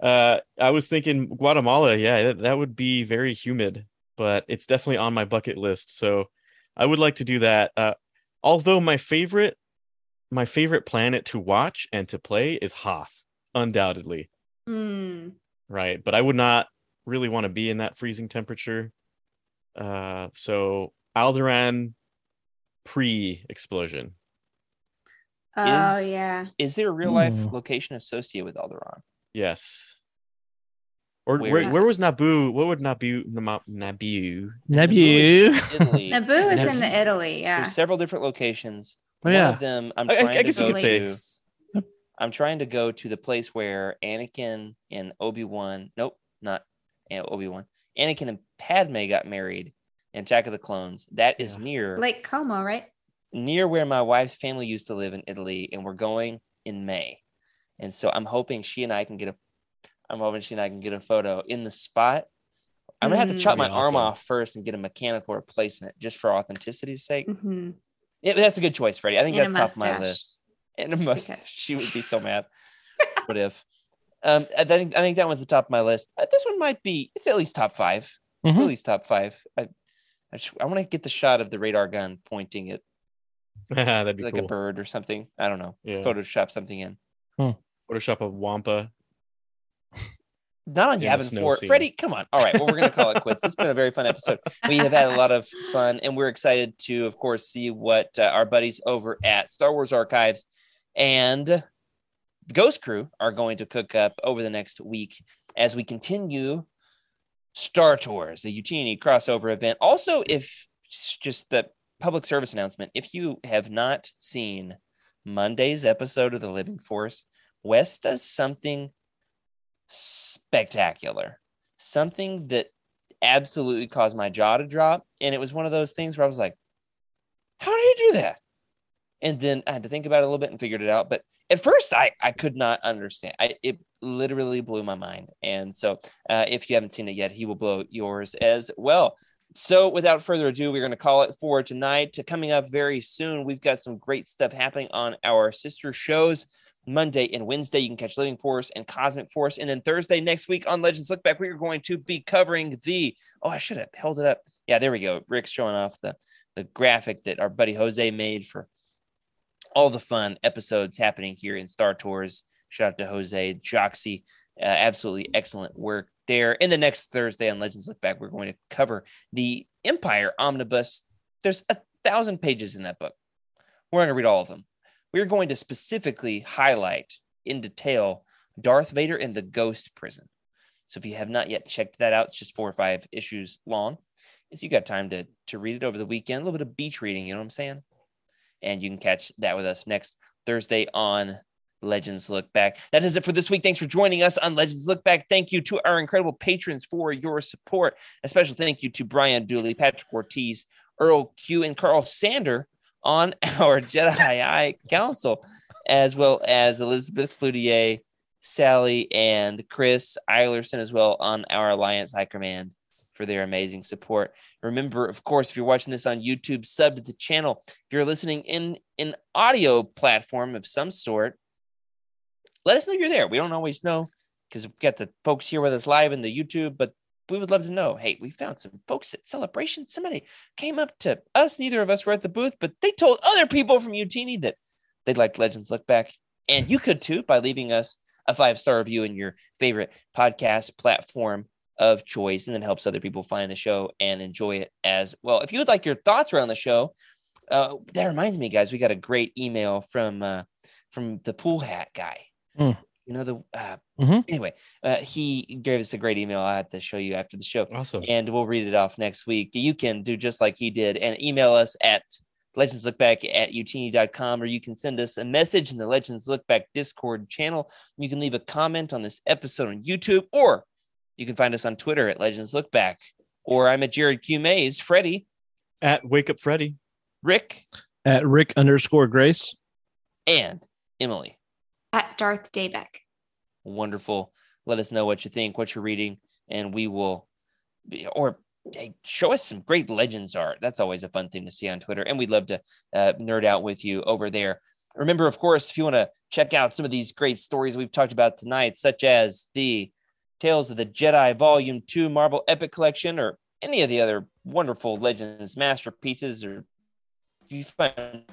Uh, I was thinking Guatemala. Yeah, that, that would be very humid, but it's definitely on my bucket list. So I would like to do that. Uh, although my favorite, my favorite planet to watch and to play is Hoth, undoubtedly. Hmm. Right. But I would not really want to be in that freezing temperature. Uh, so Alderaan pre-explosion. Oh Is- yeah. Is there a real life Hmm. location associated with Alderaan? Yes. Or Where where, is where, was Naboo? What would Naboo Nama- Naboo? Nebu. Italy. Naboo is in the Italy. Yeah. There's several different locations. Oh, One yeah. of them, I'm I- I- trying I to guess you go could say- to. Lakes. I'm trying to go to the place where Anakin and Obi Wan, nope, not Obi Wan, Anakin and Padme got married in Attack of the Clones. That is Yeah. near It's Lake Como, right? near where my wife's family used to live in Italy, and we're going in May. And so I'm hoping she and I can get a, I'm hoping she and I can get a photo in the spot. I'm gonna have to Mm. chop my That'd be arm awesome. off first and get a mechanical replacement just for authenticity's sake. hmm Yeah, that's a good choice, Freddie. I think And that's top of my list. and a Just mustache. because. She would be so mad. (laughs) what if? Um, I think I think that one's the top of my list. Uh, this one might be. It's at least top 5 Mhm. At least top five. I I, just- I want to get the shot of the radar gun pointing at (laughs) That'd be like cool. a bird or something. I don't know. Yeah. Photoshop something in. Photoshop a wampa. Not on Yeah, Yavin snow Four. scene. Freddie, come on. All right. Well, we're going to call it quits. It's been a very fun episode. We have had a lot of fun, and we're excited to, of course, see what uh, our buddies over at Star Wars Archives and Ghost Crew are going to cook up over the next week as we continue Star Tours, the UTN crossover event. Also, if just the public service announcement, if you have not seen Monday's episode of The Living Force, Wes does something spectacular, something that absolutely caused my jaw to drop. And it was one of those things where I was like, how did he do that? And then I had to think about it a little bit and figured it out. But at first, I, I could not understand. I, it literally blew my mind. And so, uh, if you haven't seen it yet, he will blow yours as well. So, without further ado, we're going to call it for tonight. To Coming up very soon, we've got some great stuff happening on our sister shows. Monday and Wednesday, you can catch Living Force and Cosmic Force. And then Thursday next week on Legends Look Back, we are going to be covering the. Oh, I should have held it up. Yeah, there we go. Rick's showing off the, the graphic that our buddy Jose made for all the fun episodes happening here in Star Tours. Shout out to Jose Joxy. Uh, absolutely excellent work there. And the next Thursday on Legends Look Back, we're going to cover the Empire Omnibus. There's a thousand pages in that book. We're going to read all of them. We're going to specifically highlight in detail Darth Vader in the Ghost Prison. So if you have not yet checked that out, it's just four or five issues long. So you got time to to read it over the weekend, a little bit of beach reading, you know what I'm saying? And you can catch that with us next Thursday on Legends Look Back. That is it for this week. Thanks for joining us on Legends Look Back. Thank you to our incredible patrons for your support. A special thank you to Brian Dooley, Patrick Ortiz, Earl Q, and Carl Sander on (laughs) our Jedi Council, as well as Elizabeth Cloutier, Sally, and Chris Eilerson as well on our Alliance High Command for their amazing support. Remember, of course, if you're watching this on YouTube, sub to the channel. If you're listening in an audio platform of some sort, let us know you're there. We don't always know because we've got the folks here with us live in the YouTube, but we would love to know. Hey, we found some folks at Celebration. Somebody came up to us. Neither of us were at the booth, but they told other people from Utini that they'd like Legends Look Back. And you could too by leaving us a five star review in your favorite podcast platform of choice, and then helps other people find the show and enjoy it as well. If you would like your thoughts around the show, uh, that reminds me, guys, we got a great email from uh, from the pool hat guy. Mm. You know the uh, Mhm. anyway, uh, he gave us a great email. I have to show you after the show Awesome. and we'll read it off next week. You can do just like he did and email us at legendslookback at utini.com or you can send us a message in the Legends Look Back Discord channel. You can leave a comment on this episode on YouTube or you can find us on Twitter at Legends Look Back. Or I'm at Jared Q. Mays, Freddie, At Wake Up Freddy. Rick, At Rick underscore Grace. and Emily. At Darth Daybeck. wonderful. Let us know what you think, what you're reading, and we will, be, or hey, show us some great legends art. That's always a fun thing to see on Twitter, and we'd love to uh, nerd out with you over there. Remember, of course, if you want to check out some of these great stories we've talked about tonight, such as the Tales of the Jedi Volume 2 Marvel Epic Collection, or any of the other wonderful Legends masterpieces, or if you find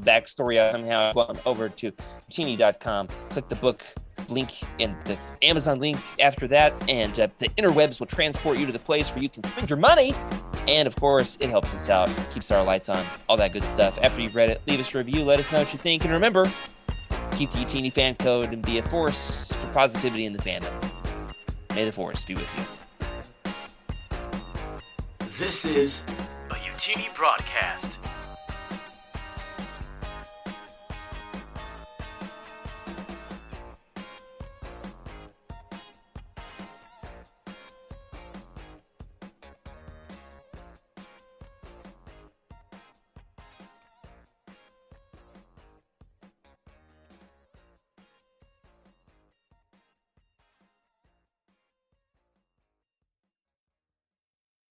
Bob's backstory somehow, go on over to utini.com, click the book link and the Amazon link after that, and uh, the interwebs will transport you to the place where you can spend your money. And of course, it helps us out, keeps our lights on, all that good stuff. After you've read it, leave us a review, let us know what you think, and remember, keep the Utini fan code and be a force for positivity in the fandom. May the force be with you. This is a Utini broadcast.